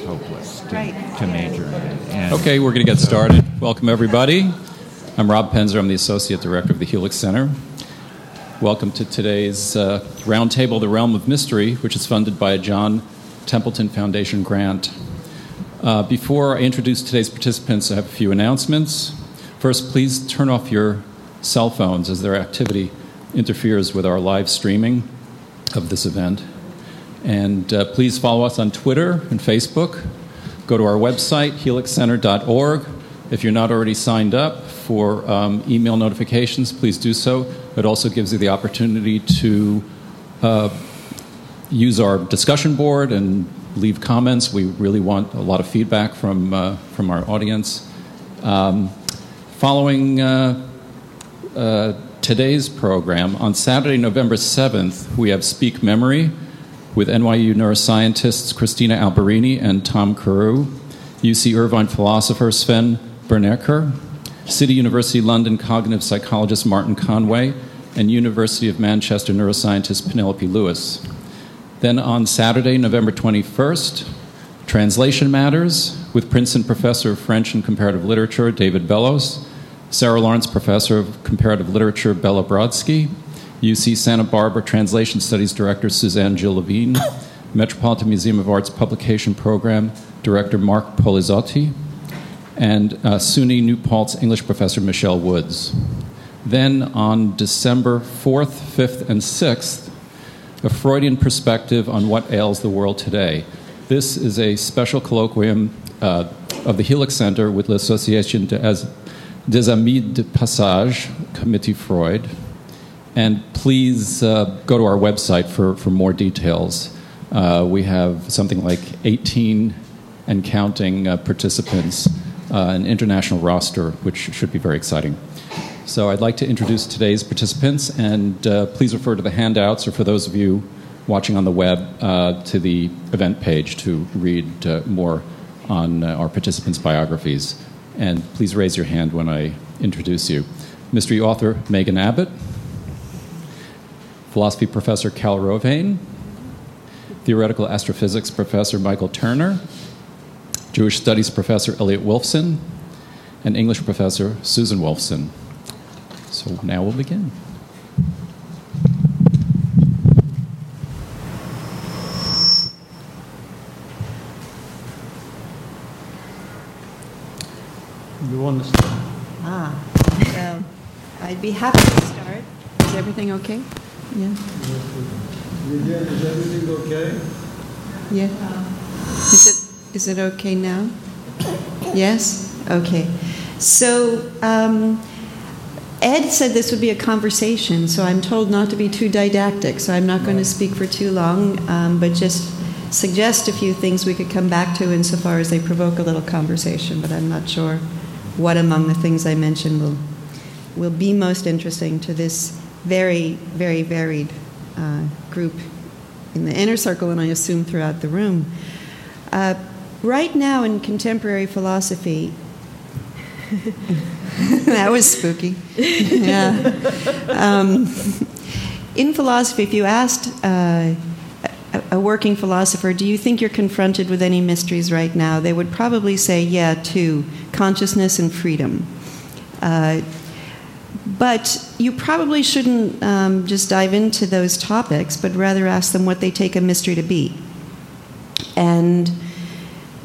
was hopeless to, Right. to major in it. And Okay, we're going to get started. Welcome, everybody. I'm Rob Penzer. I'm the Associate Director of the Helix Center. Welcome to today's uh, Roundtable, The Realm of Mystery, which is funded by a John Templeton Foundation grant. Uh, before I introduce today's participants, I have a few announcements. First, please turn off your cell phones as their activity interferes with our live streaming of this event. And uh, please follow us on Twitter and Facebook. Go to our website, helixcenter.org. If you're not already signed up for um, email notifications, please do so. It also gives you the opportunity to uh, use our discussion board and leave comments. We really want a lot of feedback from, uh, from our audience. Um, following uh, uh, today's program, on Saturday, November 7th, we have Speak Memory with NYU neuroscientists Cristina Alberini and Tom Carew, UC Irvine philosopher Sven Bernecker, City University London cognitive psychologist Martin Conway, and University of Manchester neuroscientist Penelope Lewis. Then on Saturday, November 21st, Translation Matters with Princeton Professor of French and Comparative Literature David Bellos, Sarah Lawrence Professor of Comparative Literature Bella Brodzki, UC Santa Barbara Translation Studies Director Suzanne Jill Levine, Metropolitan Museum of Art's Publication Program Director Mark Polizzotti, and uh, SUNY New Paltz English Professor Michelle Woods. Then on December 4th, 5th, and 6th, a Freudian perspective on what ails the world today. This is a special colloquium uh, of the Helix Center with l'Association des, des Amis de Passage, Committee Freud. And please uh, go to our website for, for more details. Uh, we have something like 18 and counting uh, participants, uh, an international roster, which should be very exciting. So I'd like to introduce today's participants, and uh, please refer to the handouts, or for those of you watching on the web, uh, to the event page to read uh, more on uh, our participants' biographies. And please raise your hand when I introduce you. Mystery author Megan Abbott, philosophy professor Carol Rovane, theoretical astrophysics professor Michael Turner, Jewish studies professor Elliot Wolfson, and English professor Susan Wolfson. So now we'll begin. You want to start? Ah, well, I'd be happy to start. Is everything okay? Yeah. Vivian, is everything okay? Yeah. Is it is it okay now? Yes. Okay. So um, Ed said this would be a conversation, so I'm told not to be too didactic. So I'm not going to speak for too long, um, but just suggest a few things we could come back to insofar as they provoke a little conversation. But I'm not sure what among the things I mentioned will will be most interesting to this very very varied uh, group in the inner circle, and I assume throughout the room. Uh, right now in contemporary philosophy, that was spooky. yeah. Um, in philosophy, if you asked uh, a, a working philosopher, do you think you're confronted with any mysteries right now? They would probably say, yeah, two consciousness and freedom. Uh, but you probably shouldn't um, just dive into those topics, but rather ask them what they take a mystery to be. And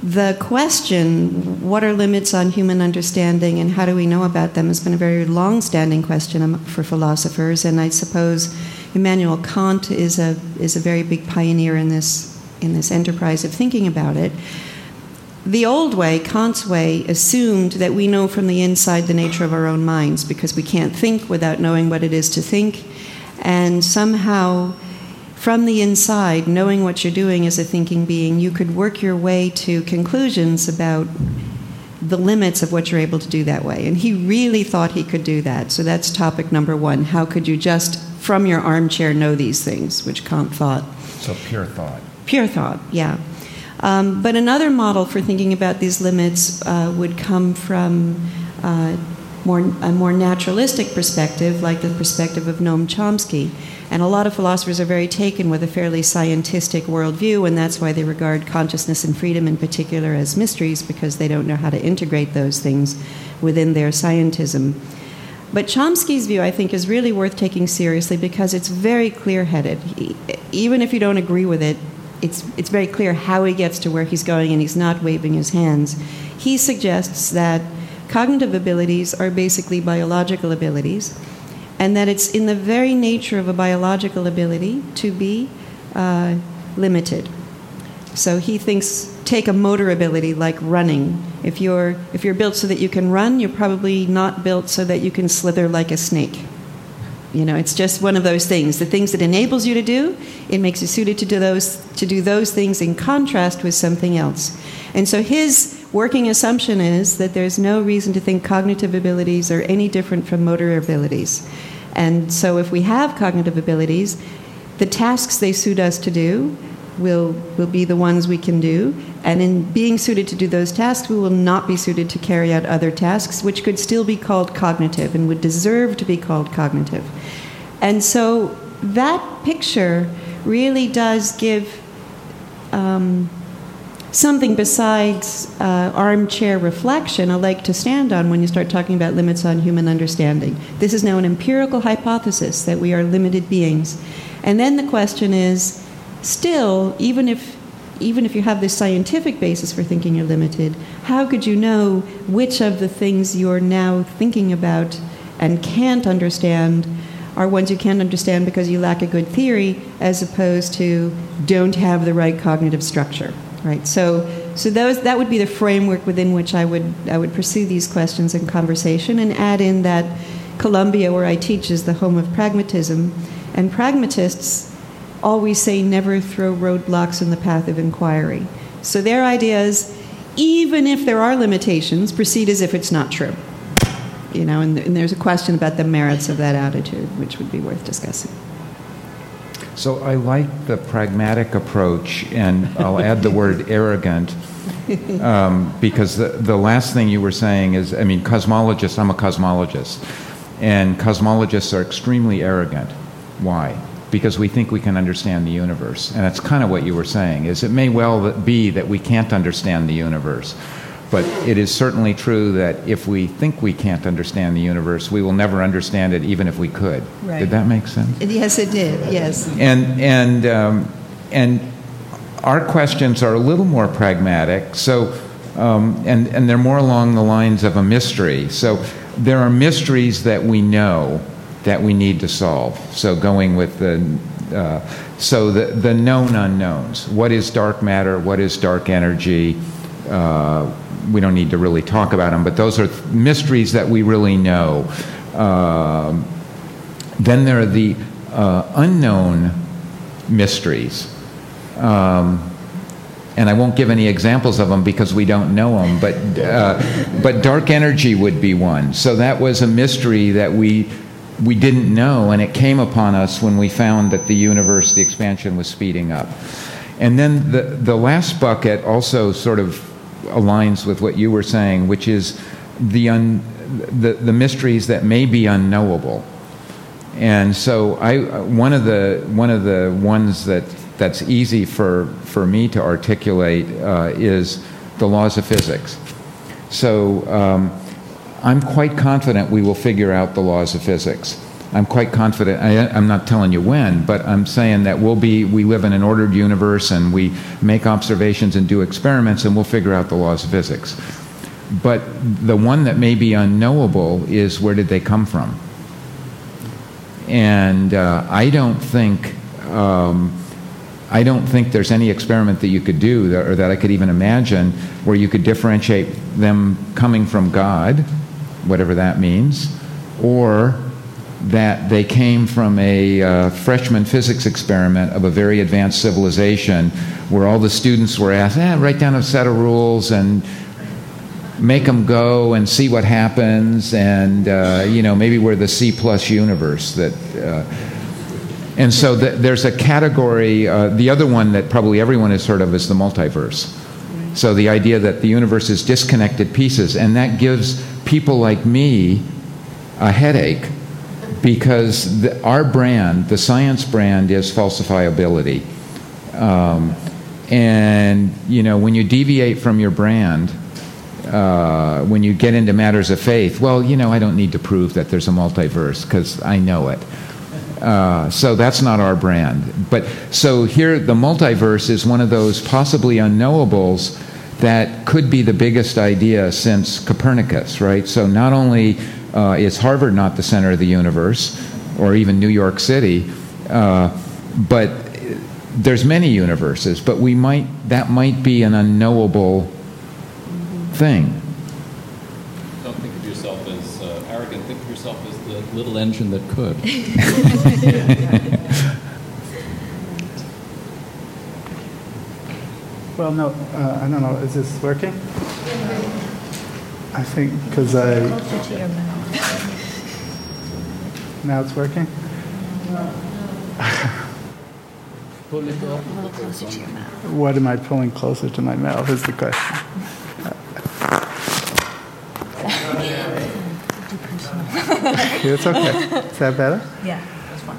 the question, what are limits on human understanding and how do we know about them, has been a very long standing question for philosophers. And I suppose Immanuel Kant is a, is a very big pioneer in this, in this enterprise of thinking about it. The old way, Kant's way, assumed that we know from the inside the nature of our own minds because we can't think without knowing what it is to think. And somehow, from the inside, knowing what you're doing as a thinking being, you could work your way to conclusions about the limits of what you're able to do that way. And he really thought he could do that. So that's topic number one. How could you just, from your armchair, know these things, which Kant thought? So pure thought. Pure thought, yeah. Um, but another model for thinking about these limits uh, would come from uh, more, a more naturalistic perspective, like the perspective of Noam Chomsky. And a lot of philosophers are very taken with a fairly scientistic worldview, and that's why they regard consciousness and freedom in particular as mysteries, because they don't know how to integrate those things within their scientism. But Chomsky's view, I think, is really worth taking seriously because it's very clear headed. Even if you don't agree with it, it's, it's very clear how he gets to where he's going and he's not waving his hands. He suggests that cognitive abilities are basically biological abilities and that it's in the very nature of a biological ability to be uh, limited. So he thinks take a motor ability like running. If you're if you're built so that you can run, you're probably not built so that you can slither like a snake. You know, it's just one of those things. The things that enables you to do, it makes you suited to do those to do those things in contrast with something else. And so his working assumption is that there's no reason to think cognitive abilities are any different from motor abilities. And so if we have cognitive abilities, the tasks they suit us to do will, will be the ones we can do. And in being suited to do those tasks, we will not be suited to carry out other tasks, which could still be called cognitive and would deserve to be called cognitive. And so that picture really does give um, something besides uh, armchair reflection, a leg to stand on when you start talking about limits on human understanding. This is now an empirical hypothesis that we are limited beings. And then the question is still, even if even if you have this scientific basis for thinking you're limited, how could you know which of the things you're now thinking about and can't understand are ones you can't understand because you lack a good theory, as opposed to don't have the right cognitive structure? Right. So, so those, that would be the framework within which I would I would pursue these questions in conversation, and add in that Columbia, where I teach, is the home of pragmatism, and pragmatists always say never throw roadblocks in the path of inquiry. So their idea is, even if there are limitations, proceed as if it's not true. You know, and, and there's a question about the merits of that attitude, which would be worth discussing. So I like the pragmatic approach, and I'll add the word arrogant. Um, because the, the last thing you were saying is, I mean, cosmologists, I'm a cosmologist, and cosmologists are extremely arrogant. Why? Because we think we can understand the universe. And that's kind of what you were saying, is it may well be that we can't understand the universe. But it is certainly true that if we think we can't understand the universe, we will never understand it, even if we could. Right. Did that make sense? Yes, it did. Yes. And and um, and our questions are a little more pragmatic. So. Um, and, and they're more along the lines of a mystery. So there are mysteries that we know that we need to solve. So going with the uh, so the, the known unknowns. What is dark matter? What is dark energy? Uh, we don't need to really talk about them, but those are mysteries that we really know. Uh, then there are the uh, unknown mysteries. Um, and I won't give any examples of them because we don't know them, but, uh, but dark energy would be one. So that was a mystery that we, we didn't know, and it came upon us when we found that the universe, the expansion, was speeding up. And then the, the last bucket also sort of aligns with what you were saying, which is the, un, the, the mysteries that may be unknowable. And so I, one, of the, one of the ones that that's easy for, for me to articulate uh, is the laws of physics. So um, I'm quite confident we will figure out the laws of physics. I'm quite confident. I, am not telling you when, but I'm saying that we'll be. We live in an ordered universe, and we make observations and do experiments, and we'll figure out the laws of physics. But the one that may be unknowable is where did they come from? And uh, I don't think. Um, I don't think there's any experiment that you could do that, or that I could even imagine where you could differentiate them coming from God, whatever that means, or that they came from a uh, freshman physics experiment of a very advanced civilization where all the students were asked, eh, write down a set of rules and make them go and see what happens, and uh, you know maybe we're the C plus universe that. Uh, and so the, there's a category. Uh, the other one that probably everyone has heard of is the multiverse. So the idea that the universe is disconnected pieces, and that gives people like me a headache because the, our brand, the science brand, is falsifiability. Um, and, you know, when you deviate from your brand, uh, when you get into matters of faith, well, you know, I don't need to prove that there's a multiverse because I know it. Uh, so that's not our brand. But so here, the multiverse is one of those possibly unknowables that could be the biggest idea since Copernicus, right? So not only uh, is Harvard not the center of the universe, or even New York City, uh, but there's many universes. But we might that might be an unknowable thing. Don't think of yourself as uh, arrogant. Think of yourself as the little engine that could. Well, no, uh, I don't know. Is this working? I think because I. Now it's working? What am I pulling closer to my mouth is the question. it's okay. Is that better? Yeah, that's fine.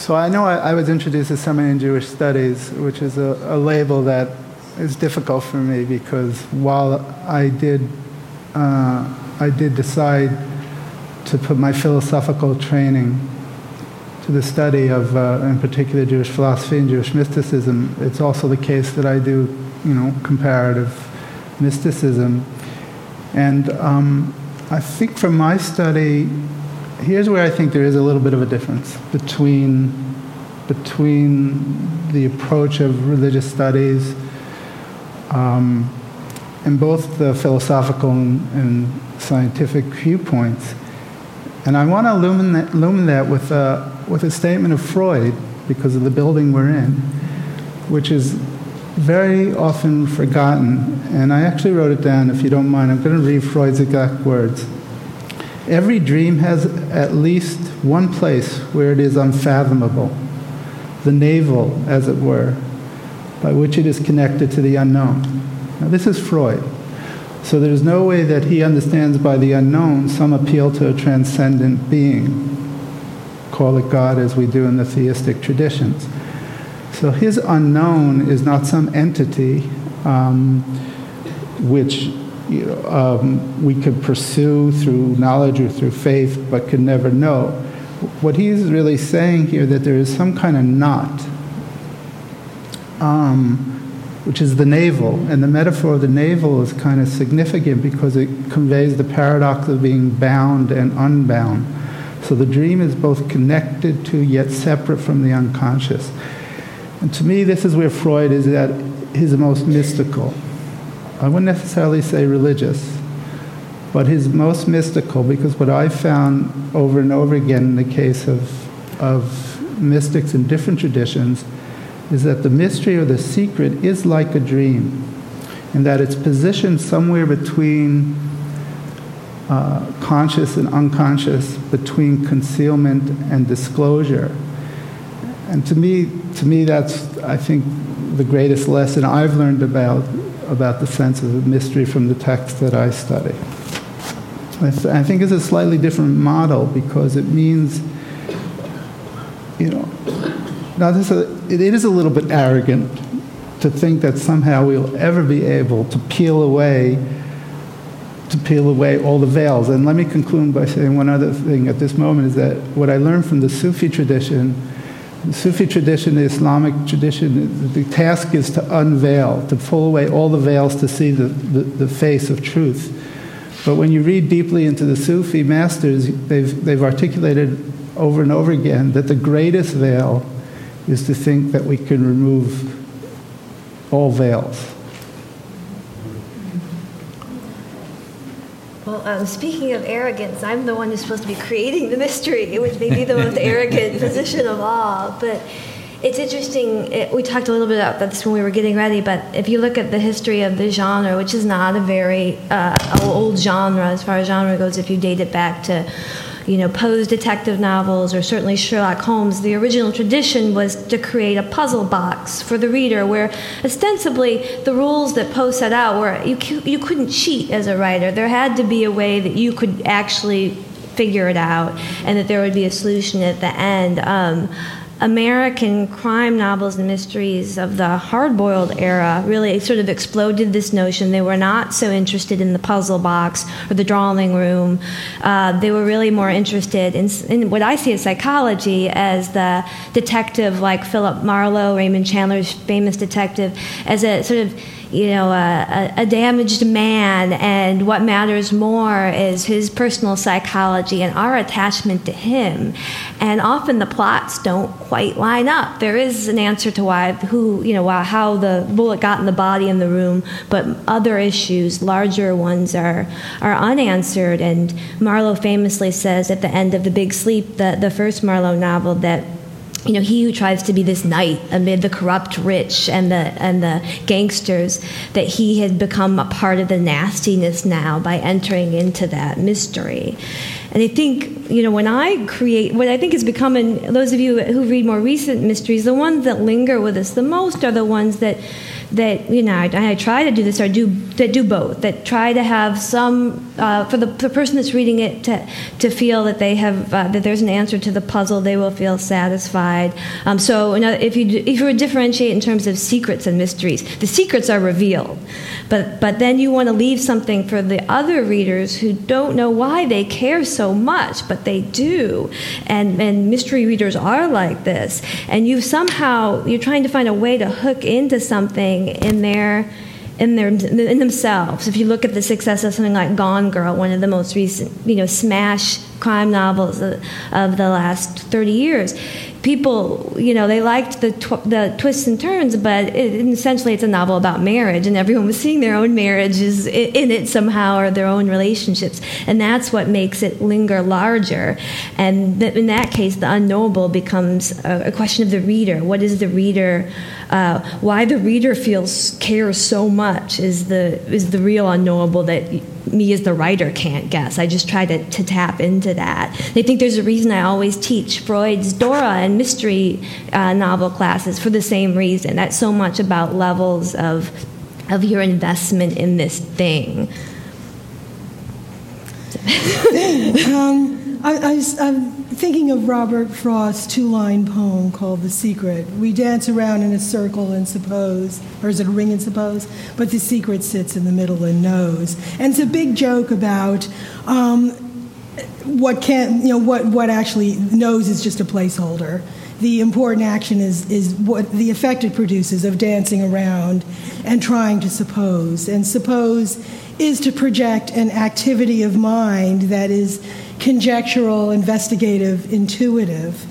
So I know I, I was introduced to Seminary in Jewish Studies, which is a, a, label that is difficult for me because while I did, uh, I did decide to put my philosophical training to the study of, uh, in particular, Jewish philosophy and Jewish mysticism, it's also the case that I do, you know, comparative mysticism. And um, I think from my study, here's where I think there is a little bit of a difference between between the approach of religious studies um, in both the philosophical and, and, scientific viewpoints. And I want to illumine that, illumine that with, a, with a statement of Freud, because of the building we're in, which is very often forgotten. And I actually wrote it down, if you don't mind. I'm going to read Freud's exact words. Every dream has at least one place where it is unfathomable, the navel, as it were, by which it is connected to the unknown. Now, this is Freud. So there's no way that he understands by the unknown some appeal to a transcendent being. Call it God as we do in the theistic traditions. So his unknown is not some entity um, which you know, um, we could pursue through knowledge or through faith, but could never know. What he's really saying here that there is some kind of knot, um, which is the navel, and the metaphor of the navel is kind of significant because it conveys the paradox of being bound and unbound. So the dream is both connected to yet separate from the unconscious. And to me, this is where Freud is at his most mystical. I wouldn't necessarily say religious, but his most mystical, because what I found over and over again in the case of, of mystics in different traditions is that the mystery or the secret is like a dream, and that it's positioned somewhere between uh, conscious and unconscious, between concealment and disclosure. And to me, to me, that's I think the greatest lesson I've learned about about the sense of mystery from the text that I study. I, th- I think it's a slightly different model because it means, you know, now this is a, it is a little bit arrogant to think that somehow we'll ever be able to peel away to peel away all the veils. And let me conclude by saying one other thing at this moment is that what I learned from the Sufi tradition the Sufi tradition, the Islamic tradition, the task is to unveil, to pull away all the veils to see the, the, the, face of truth. But when you read deeply into the Sufi masters, they've, they've articulated over and over again that the greatest veil is to think that we can remove all veils. Um, speaking of arrogance, I'm the one who's supposed to be creating the mystery, which may be the most arrogant position of all. But it's interesting. It, we talked a little bit about this when we were getting ready. But if you look at the history of the genre, which is not a very uh, old genre as far as genre goes, if you date it back to you know, Poe's detective novels or certainly Sherlock Holmes, the original tradition was to create a puzzle box for the reader where ostensibly the rules that Poe set out were you, you couldn't cheat as a writer. There had to be a way that you could actually figure it out and that there would be a solution at the end. Um, American crime novels and mysteries of the hard boiled era really sort of exploded this notion. They were not so interested in the puzzle box or the drawing room. Uh, they were really more interested in, in, what I see as psychology, as the detective like Philip Marlowe, Raymond Chandler's famous detective, as a sort of you know, a, a, damaged man, and what matters more is his personal psychology and our attachment to him. And often the plots don't quite line up. There is an answer to why, who, you know, how the bullet got in the body in the room, but other issues, larger ones, are are unanswered. And Marlowe famously says at the end of The Big Sleep, the the first Marlowe novel, that you know, he who tries to be this knight amid the corrupt rich and the and the gangsters, that he had become a part of the nastiness now by entering into that mystery. And I think, you know, when I create, what I think is becoming, those of you who read more recent mysteries, the ones that linger with us the most are the ones that that you know I, I, try to do this or do that do both that try to have some uh, for the, the person that's reading it to, to feel that they have uh, that there's an answer to the puzzle they will feel satisfied. Um, so you know, if you if you differentiate in terms of secrets and mysteries the secrets are revealed. But but then you want to leave something for the other readers who don't know why they care so much but they do. And and mystery readers are like this. And you somehow you're trying to find a way to hook into something in their in their in themselves. If you look at the success of something like Gone Girl, one of the most recent, you know, smash crime novels of, of the last 30 years, people, you know, they liked the tw- the twists and turns, but it, essentially it's a novel about marriage, and everyone was seeing their own marriages in it somehow or their own relationships, and that's what makes it linger larger. And th- in that case, the unknowable becomes a, a question of the reader. What is the reader? Uh, why the reader feels cares so much is the is the real unknowable that me as the writer can't guess. I just try to, to tap into that. I think there's a reason I always teach Freud's Dora and mystery uh, novel classes for the same reason. That's so much about levels of of your investment in this thing. um, I, am thinking of Robert Frost's two line poem called The Secret. We dance around in a circle and suppose, or is it a ring and suppose? But the secret sits in the middle and knows. And it's a big joke about. Um, what can you know what what actually knows is just a placeholder the important action is is what the effect it produces of dancing around and trying to suppose and suppose is to project an activity of mind that is conjectural, investigative, intuitive.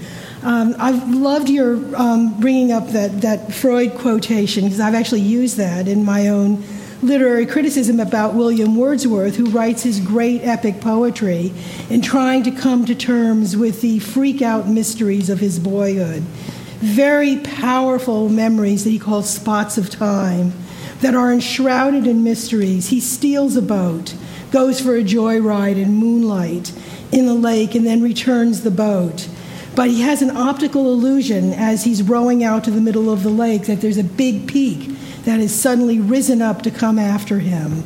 Um, I've loved your um, bringing up that, that Freud quotation because I've actually used that in my own literary criticism about William Wordsworth, who writes his great epic poetry in trying to come to terms with the freak out mysteries of his boyhood. Very powerful memories that he calls spots of time that are enshrouded in mysteries. He steals a boat, goes for a joyride in moonlight, in the lake and then returns the boat. But he has an optical illusion as he's rowing out to the middle of the lake that there's a big peak that has suddenly risen up to come after him.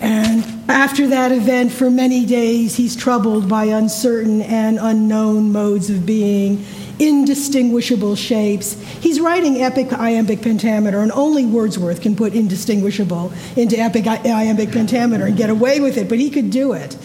And after that event, for many days, he's troubled by uncertain and unknown modes of being, indistinguishable shapes. He's writing epic iambic pentameter, and only Wordsworth can put indistinguishable into epic iambic pentameter and get away with it, but he could do it.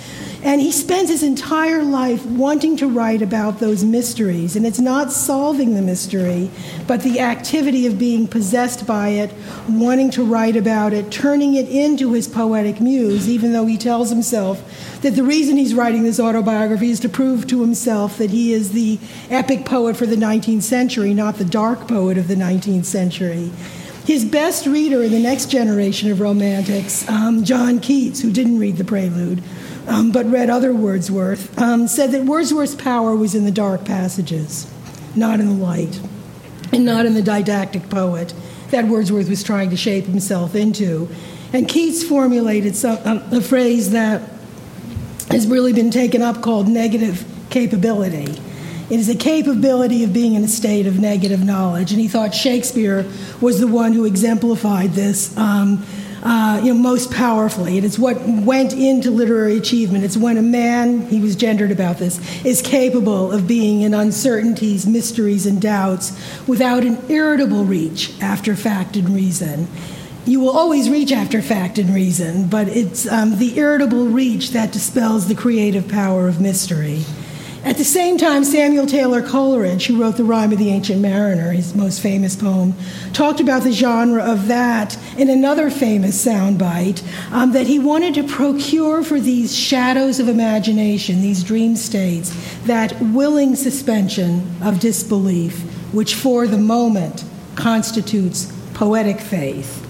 And he spends his entire life wanting to write about those mysteries. And it's not solving the mystery, but the activity of being possessed by it, wanting to write about it, turning it into his poetic muse, even though he tells himself that the reason he's writing this autobiography is to prove to himself that he is the epic poet for the 19th century, not the dark poet of the 19th century. His best reader in the next generation of romantics, um, John Keats, who didn't read the Prelude, um, but read other Wordsworth, um, said that Wordsworth's power was in the dark passages, not in the light, and not in the didactic poet that Wordsworth was trying to shape himself into. And Keats formulated some, um, a phrase that has really been taken up called negative capability. It is a capability of being in a state of negative knowledge. And he thought Shakespeare was the one who exemplified this um, uh, you know, most powerfully. It is what went into literary achievement. It's when a man, he was gendered about this, is capable of being in uncertainties, mysteries, and doubts without an irritable reach after fact and reason you will always reach after fact and reason, but it's um, the irritable reach that dispels the creative power of mystery. At the same time, Samuel Taylor Coleridge, who wrote The Rime of the Ancient Mariner, his most famous poem, talked about the genre of that in another famous soundbite um, that he wanted to procure for these shadows of imagination, these dream states, that willing suspension of disbelief, which for the moment constitutes poetic faith.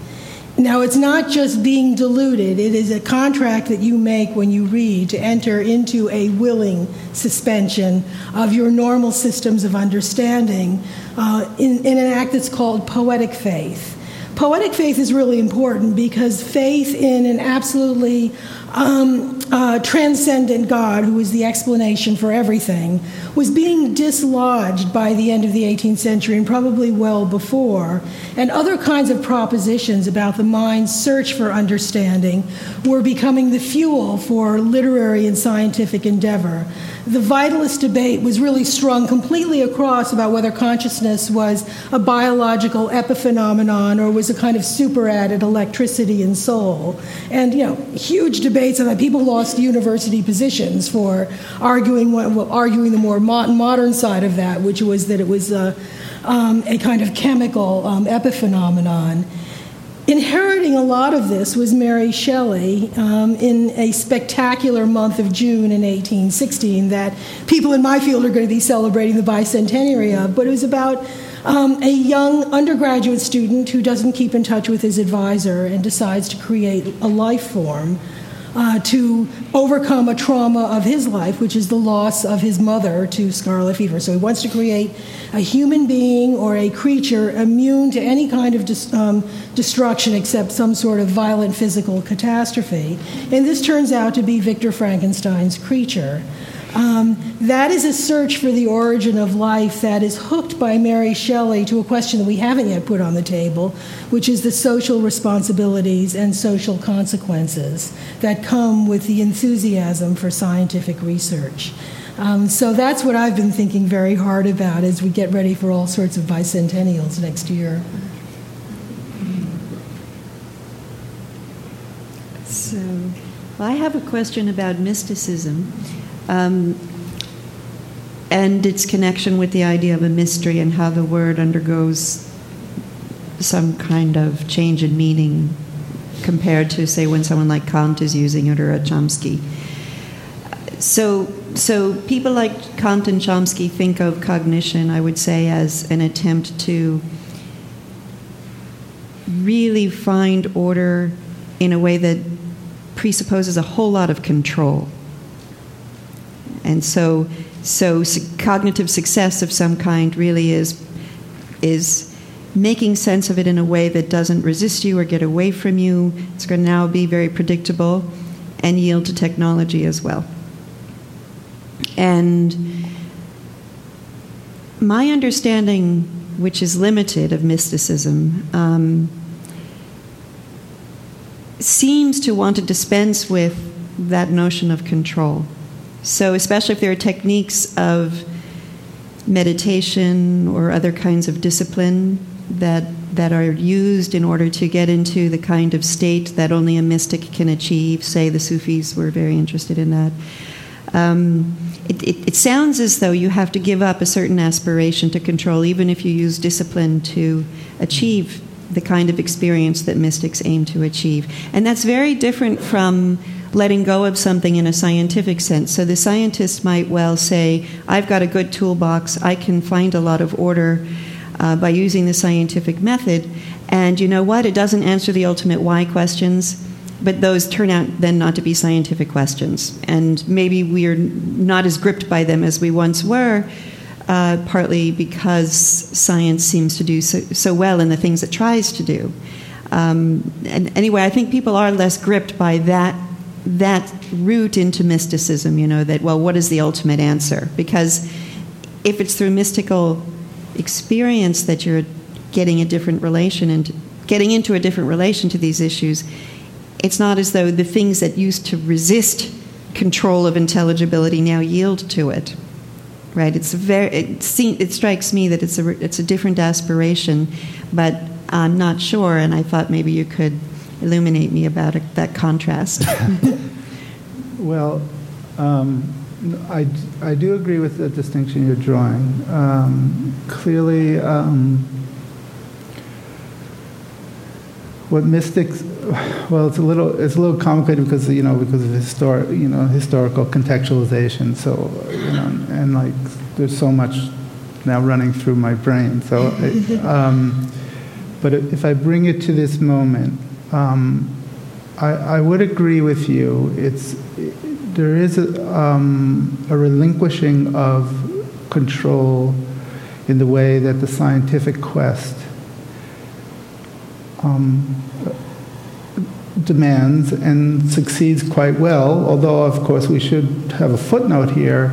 Now, it's not just being deluded, it is a contract that you make when you read to enter into a willing suspension of your normal systems of understanding uh, in, in an act that's called poetic faith. Poetic faith is really important because faith in an absolutely um, uh, transcendent God, who was the explanation for everything, was being dislodged by the end of the 18th century and probably well before. And other kinds of propositions about the mind's search for understanding were becoming the fuel for literary and scientific endeavor. The vitalist debate was really strung completely across about whether consciousness was a biological epiphenomenon or was a kind of superadded electricity and soul. And, you know, huge debates that. People lost university positions for arguing, arguing the more modern side of that, which was that it was a, um, a kind of chemical um, epiphenomenon. Inheriting a lot of this was Mary Shelley um, in a spectacular month of June in 1816 that people in my field are going to be celebrating the bicentenary of, but it was about um, a young undergraduate student who doesn't keep in touch with his advisor and decides to create a life form uh, to overcome a trauma of his life, which is the loss of his mother to scarlet fever. So he wants to create a human being or a creature immune to any kind of dis- um, destruction except some sort of violent physical catastrophe. And this turns out to be Victor Frankenstein's creature. Um, that is a search for the origin of life that is hooked by Mary Shelley to a question that we haven't yet put on the table, which is the social responsibilities and social consequences that come with the enthusiasm for scientific research. Um, so that's what I've been thinking very hard about as we get ready for all sorts of bicentennials next year. So, well, I have a question about mysticism um, and its connection with the idea of a mystery and how the word undergoes some kind of change in meaning compared to, say, when someone like Kant is using it or a Chomsky. So, so people like Kant and Chomsky think of cognition, I would say, as an attempt to really find order in a way that presupposes a whole lot of control. And so, so cognitive success of some kind really is is making sense of it in a way that doesn't resist you or get away from you. It's going to now be very predictable and yield to technology as well. And my understanding, which is limited, of mysticism, um, seems to want to dispense with that notion of control. So, especially if there are techniques of meditation or other kinds of discipline that, that are used in order to get into the kind of state that only a mystic can achieve, say the Sufis were very interested in that. Um, it, it, it, sounds as though you have to give up a certain aspiration to control, even if you use discipline to achieve the kind of experience that mystics aim to achieve. And that's very different from letting go of something in a scientific sense. So the scientist might well say, I've got a good toolbox, I can find a lot of order uh, by using the scientific method. And you know what? It doesn't answer the ultimate why questions, but those turn out then not to be scientific questions. And maybe we're not as gripped by them as we once were. Uh, partly because science seems to do so, so well in the things it tries to do. Um, and anyway, I think people are less gripped by that that route into mysticism, you know, that, well, what is the ultimate answer? Because if it's through mystical experience that you're getting a different relation and getting into a different relation to these issues, it's not as though the things that used to resist control of intelligibility now yield to it. Right? It's very. It, seems, it strikes me that it's a it's a different aspiration, but I'm not sure, and I thought maybe you could illuminate me about it, that contrast. well, um, I, I do agree with the distinction you're drawing. Um, clearly, um, what mystics well it's a little it's a little complicated because you know because of historic you know historical contextualization so you know and like there's so much now running through my brain so it, um, but if I bring it to this moment um, I, I, would agree with you it's there is a, um, a relinquishing of control in the way that the scientific quest um, demands and succeeds quite well, although, of course, we should have a footnote here.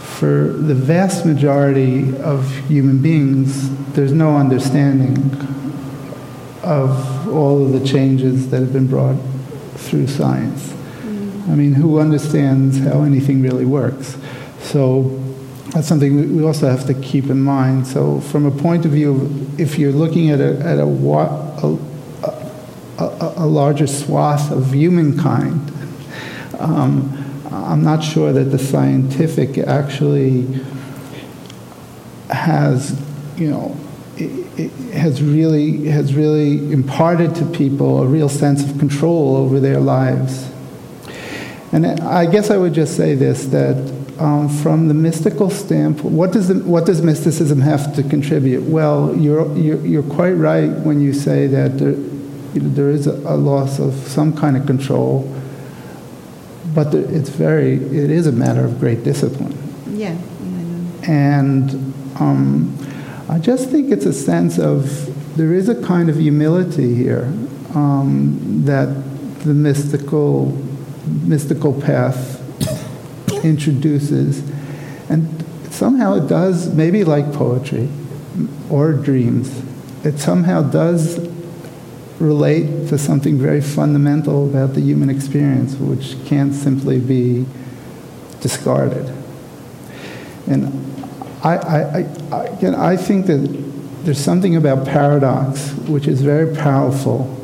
For the vast majority of human beings, there's no understanding of all of the changes that have been brought through science. I mean, who understands how anything really works? So that's something we also have to keep in mind. So, from a point of view, of if you're looking at a, at a, a a, a larger swath of humankind. Um, I'm not sure that the scientific actually has, you know, has really has really imparted to people a real sense of control over their lives. And I guess I would just say this that um, from the mystical standpoint, what does, the, what does mysticism have to contribute? Well, you're, you're, you're quite right when you say that there, you know, there is a, a, loss of some kind of control, but there, it's very, it is a matter of great discipline. Yeah. And um, I just think it's a sense of there is a kind of humility here um, that the mystical mystical path introduces, and somehow it does maybe like poetry or dreams. It somehow does relate to something very fundamental about the human experience, which can't simply be discarded. And I, I, I, again, I think that there's something about paradox which is very powerful.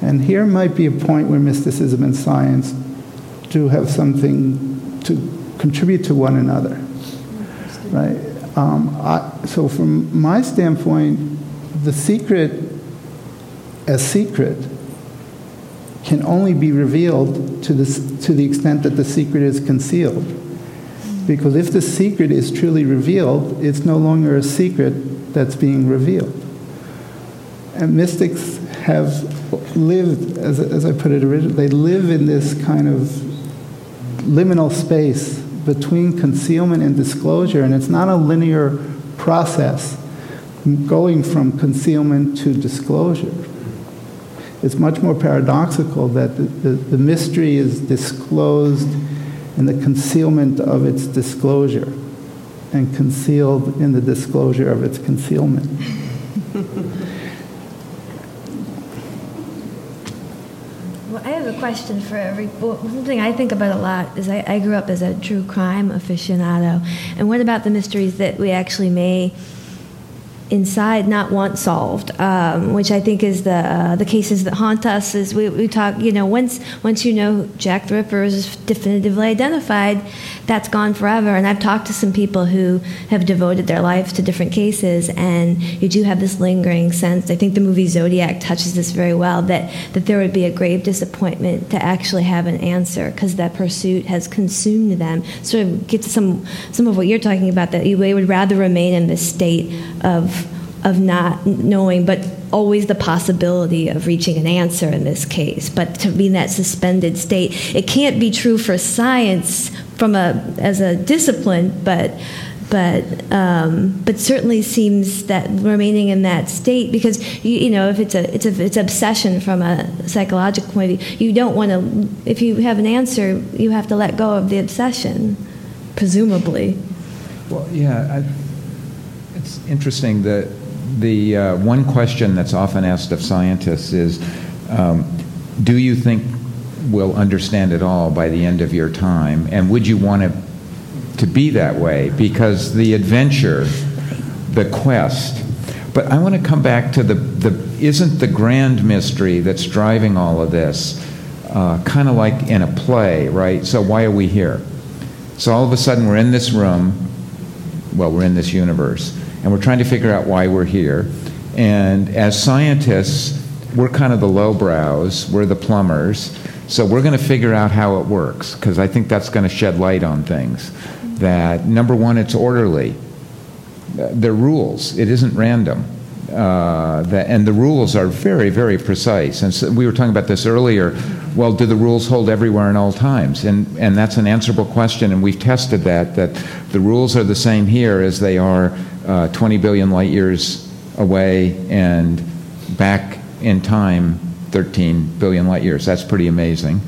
And here might be a point where mysticism and science do have something to contribute to one another. Right? Um, I, so, from my standpoint, the secret as secret can only be revealed to, this, to the extent that the secret is concealed. Because if the secret is truly revealed, it's no longer a secret that's being revealed. And mystics have lived, as, as I put it originally, they live in this kind of liminal space between concealment and disclosure, and it's not a linear process going from concealment to disclosure it's much more paradoxical that the, the, the mystery is disclosed in the concealment of its disclosure and concealed in the disclosure of its concealment. well, I have a question for every. Well, something I think about a lot is I, I grew up as a true crime aficionado, and what about the mysteries that we actually may inside not want solved, um, which I think is the uh, the cases that haunt us. Is we, we talk, you know, once once you know Jack the Ripper is definitively identified, that's gone forever. And I've talked to some people who have devoted their lives to different cases, and you do have this lingering sense. I think the movie Zodiac touches this very well. That that there would be a grave disappointment to actually have an answer because that pursuit has consumed them. Sort of get some some of what you're talking about. That you would rather remain in this state of of not knowing, but always the possibility of reaching an answer in this case. But to be in that suspended state, it can't be true for science from a as a discipline, but but um, but certainly seems that remaining in that state because you, you know if it's a it's a it's obsession from a psychological point of view you don't want to if you have an answer you have to let go of the obsession presumably well yeah I, it's interesting that the uh, one question that's often asked of scientists is um, do you think we'll understand it all by the end of your time and would you want to to be that way because the adventure, the quest. But I want to come back to the, the isn't the grand mystery that's driving all of this uh, kind of like in a play, right? So why are we here? So all of a sudden we're in this room, well, we're in this universe, and we're trying to figure out why we're here. And as scientists, we're kind of the lowbrows, we're the plumbers. So we're going to figure out how it works because I think that's going to shed light on things that number one, it's orderly. There are rules. It isn't random. Uh, that, and the rules are very, very precise. And so we were talking about this earlier. Well, do the rules hold everywhere in all times? And, and that's an answerable question, and we've tested that, that the rules are the same here as they are uh, 20 billion light years away and back in time 13 billion light years. That's pretty amazing.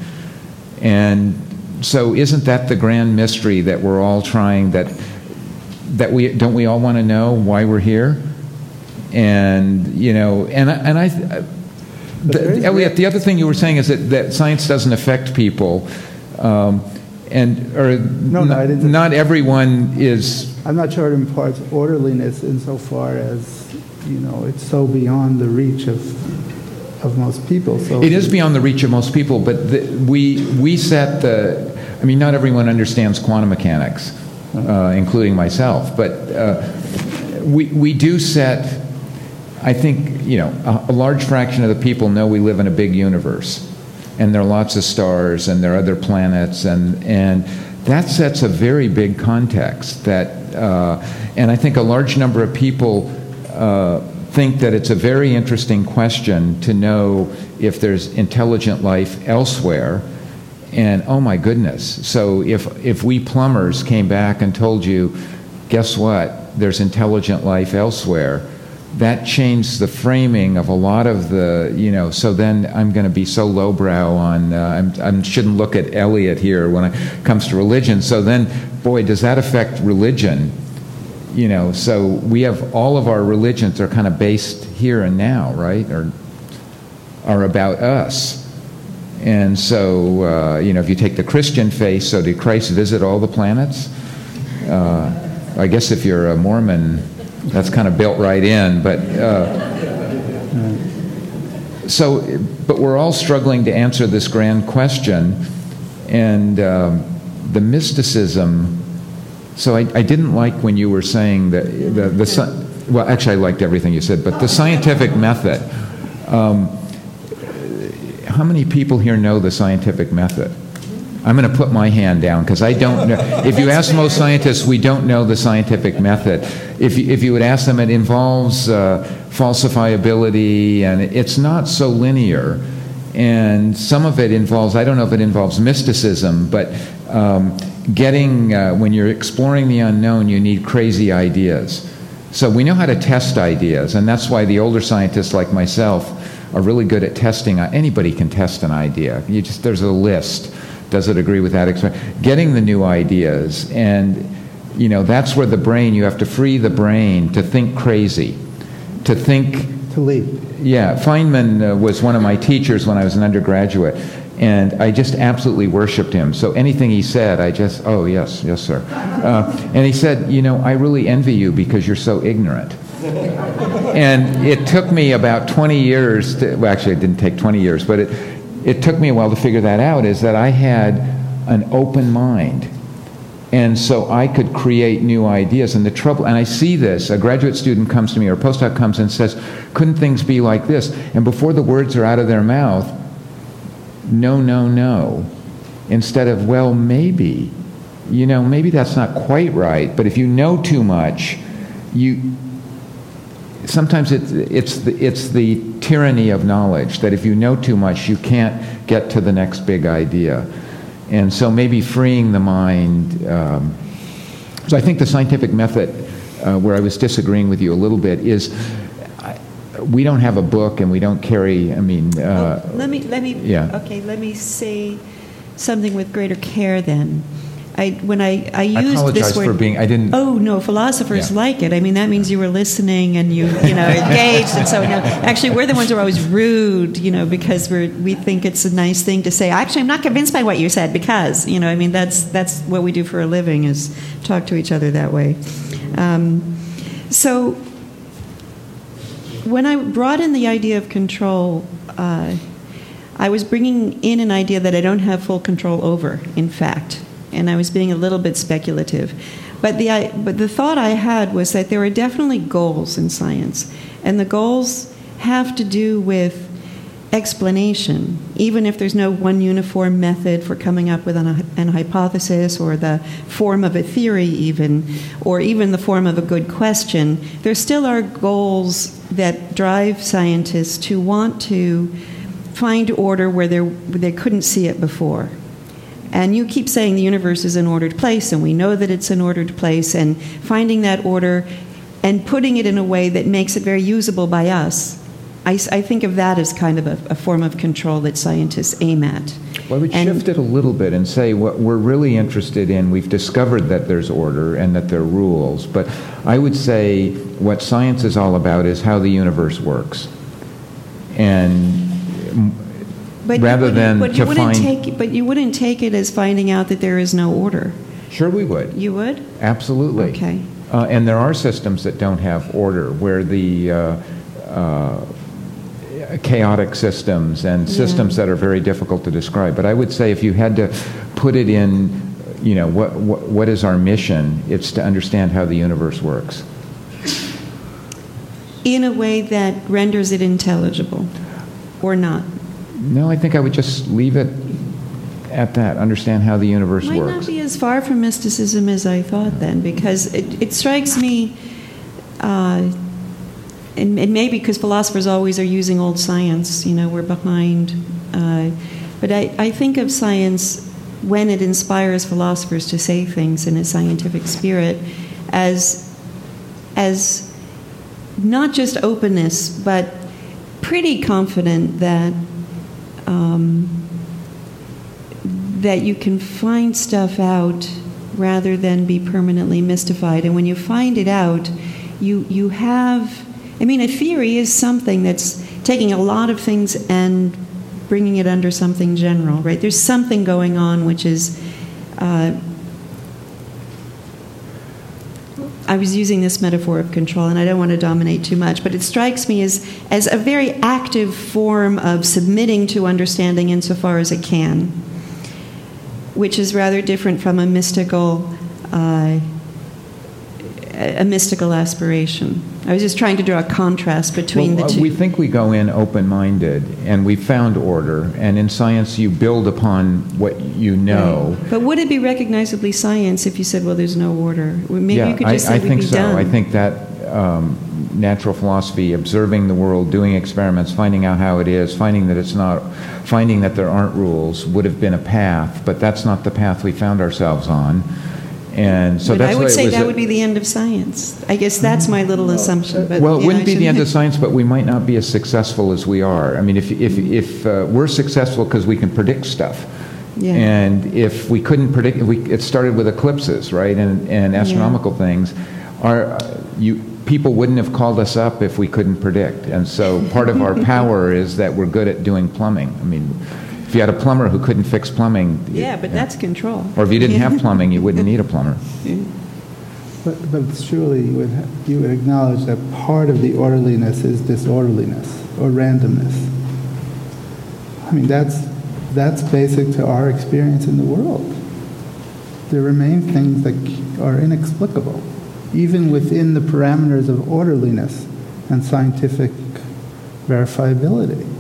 And so isn't that the grand mystery that we're all trying that that we don't we all want to know why we're here and you know and and I the, Elliot the other thing you were saying is that, that science doesn't affect people um, and or no, no, not, not everyone is I'm not sure it imparts orderliness insofar as you know it's so beyond the reach of of most people. So it is beyond the reach of most people, but the, we we set the. I mean, not everyone understands quantum mechanics, uh, including myself, but uh, we we do set. I think you know a, a large fraction of the people know we live in a big universe, and there are lots of stars, and there are other planets, and and that sets a very big context. That uh, and I think a large number of people uh, think that it's a very interesting question to know if there's intelligent life elsewhere. And oh my goodness, so if, if we plumbers came back and told you, guess what, there's intelligent life elsewhere, that changed the framing of a lot of the, you know, so then I'm going to be so lowbrow on, uh, I shouldn't look at Elliot here when it comes to religion. So then, boy, does that affect religion? you know, so we have all of our religions are kind of based here and now, right? Or are about us. And so, uh, you know, if you take the Christian faith, so did Christ visit all the planets? Uh, I guess if you're a Mormon, that's kind of built right in. But uh, so, but we're all struggling to answer this grand question, and um, the mysticism so I, I didn't like when you were saying that the, the, well, actually, I liked everything you said, but the scientific method. Um, how many people here know the scientific method? I'm going to put my hand down because I don't know. If you ask most scientists, we don't know the scientific method. If you, if you would ask them, it involves uh, falsifiability and it's not so linear. And some of it involves, I don't know if it involves mysticism, but um, getting, uh, when you're exploring the unknown, you need crazy ideas. So we know how to test ideas, and that's why the older scientists like myself are really good at testing. Anybody can test an idea. You just there's a list. Does it agree with that? Getting the new ideas, and you know that's where the brain. You have to free the brain to think crazy, to think. To leap. Yeah, Feynman uh, was one of my teachers when I was an undergraduate, and I just absolutely worshipped him. So anything he said, I just, oh, yes, yes, sir. Uh, and he said, You know, I really envy you because you're so ignorant. and it took me about 20 years to, well, actually, it didn't take 20 years, but it, it took me a while to figure that out is that I had an open mind. And so I could create new ideas. And the trouble, and I see this a graduate student comes to me or a postdoc comes and says, Couldn't things be like this? And before the words are out of their mouth, no, no, no, instead of, well, maybe. You know, maybe that's not quite right, but if you know too much, you sometimes it's, it's, the, it's the tyranny of knowledge that if you know too much, you can't get to the next big idea. And so maybe freeing the mind, um, So I think the scientific method, uh, where I was disagreeing with you a little bit, is we don't have a book and we don't carry. I mean, uh, Oh, let me let me yeah. okay let me say something with greater care then I, when I, I I used apologize this word. for being. I didn't. Oh no, philosophers Yeah. like it. I mean, that means you were listening and you, you know, engaged. And so, you know, actually, we're the ones who are always rude, you know, because we're we think it's a nice thing to say. Actually, I'm not convinced by what you said because, you know, I mean, that's that's what we do for a living is talk to each other that way. Um, so, when I brought in the idea of control. Uh, I was bringing in an idea that I don't have full control over, in fact, and I was being a little bit speculative. But the, I, but the thought I had was that there are definitely goals in science, and the goals have to do with explanation, even if there's no one uniform method for coming up with an, an hypothesis or the form of a theory, even, or even the form of a good question, there still are goals that drive scientists to want to find order where, where they couldn't see it before. And you keep saying the universe is an ordered place, and we know that it's an ordered place, and finding that order and putting it in a way that makes it very usable by us. I, I think of that as kind of a, a, form of control that scientists aim at. Well, I would And- shift it a little bit and say what we're really interested in, we've discovered that there's order and that there are rules, but I would say what science is all about is how the universe works. And But rather than but you to wouldn't find- take, but you wouldn't take it as finding out that there is no order. sure we would. You would? Absolutely. Okay. Uh, and there are systems that don't have order, where the uh, uh, chaotic systems and systems that are very difficult to describe. But I would say if you had to put it in, you know, what, what, what is our mission? It's to understand how the universe works. In a way that renders it intelligible, or not. No, I think I would just leave it at that. Understand how the universe Might works. Might not be as far from mysticism as I thought then, because it, it strikes me, uh, and, and maybe because philosophers always are using old science, you know, we're behind. Uh, but I, I think of science when it inspires philosophers to say things in a scientific spirit as, as not just openness, but pretty confident that. Um, that you can find stuff out rather than be permanently mystified. And when you find it out, you, you have, I mean, a theory is something that's taking a lot of things and bringing it under something general, right? There's something going on which is. Uh, I was using this metaphor of control, and I don't want to dominate too much, but it strikes me as, as a very active form of submitting to understanding insofar as it can which is rather different from a mystical uh, a mystical aspiration. I was just trying to draw a contrast between Well, the uh, two. We think we go in open minded and we found order, and in science, you build upon what you know. Right. But would it be recognizably science if you said, "Well, there's no order"? Maybe yeah, you could just I, say I we'd think be so. done. I think that um, natural philosophy, observing the world, doing experiments, finding out how it is, finding that it's not, finding that there aren't rules, would have been a path. But that's not the path we found ourselves on. And so but that's I would say that a- would be the end of science. I guess that's my little assumption. But well, it yeah, wouldn't I be the end shouldn't- of science, but we might not be as successful as we are. I mean, if, if, if uh, we're successful because we can predict stuff, Yeah. and if we couldn't predict, we, it started with eclipses, right, and, and astronomical things, our, uh, you, people wouldn't have called us up if we couldn't predict. And so part of our power is that we're good at doing plumbing. I mean, if you had a plumber who couldn't fix plumbing, Yeah, but that's control. or if you didn't have plumbing, you wouldn't need a plumber. But, but surely you would, you would acknowledge that part of the orderliness is disorderliness or randomness. I mean, that's, that's basic to our experience in the world. There remain things that are inexplicable, even within the parameters of orderliness and scientific verifiability.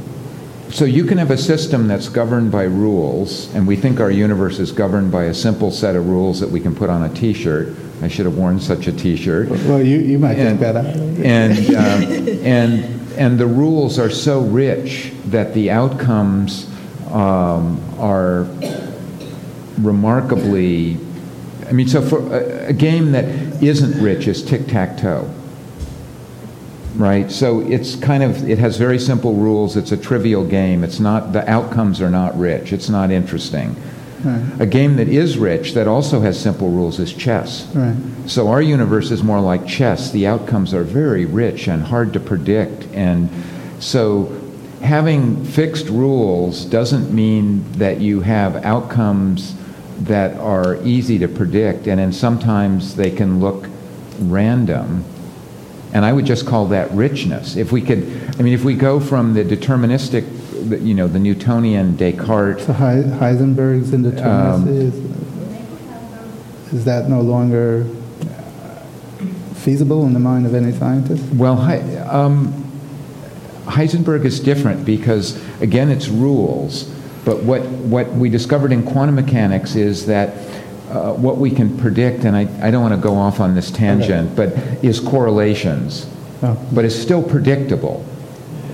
So you can have a system that's governed by rules, and we think our universe is governed by a simple set of rules that we can put on a T-shirt. I should have worn such a T-shirt. Well, you, you might And- think that out. And um, and and the rules are so rich that the outcomes um, are remarkably I mean, so for a, a game that isn't rich is tic tac toe right? So it's kind of it has very simple rules. It's a trivial game. It's not the outcomes are not rich. It's not interesting. Right. A game that is rich that also has simple rules is chess. Right. So our universe is more like chess. The outcomes are very rich and hard to predict and so having fixed rules doesn't mean that you have outcomes that are easy to predict and then sometimes they can look random and I would just call that richness. If we could, I mean, if we go from the deterministic, you know, the Newtonian Descartes, So Hei- Heisenberg's indeterminacy Um, is, is that no longer feasible in the mind of any scientist? well, um, Heisenberg is different because, again, it's rules. But what, what we discovered in quantum mechanics is that uh, what we can predict, and I, I don't want to go off on this tangent, but is correlations. Oh. but it's still predictable.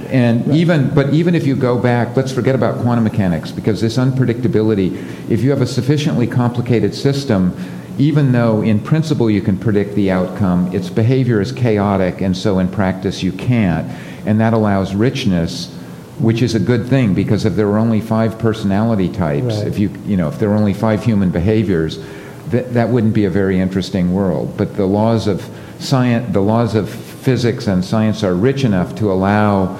And even, but even if you go back, let's forget about quantum mechanics because this unpredictability, if you have a sufficiently complicated system, even though in principle you can predict the outcome, its behavior is chaotic, and so in practice you can't. And that allows richness, which is a good thing because if there were only five personality types, Right. if you, you know, if there were only five human behaviors, that, that wouldn't be a very interesting world. But the laws of science, the laws of physics and science are rich enough to allow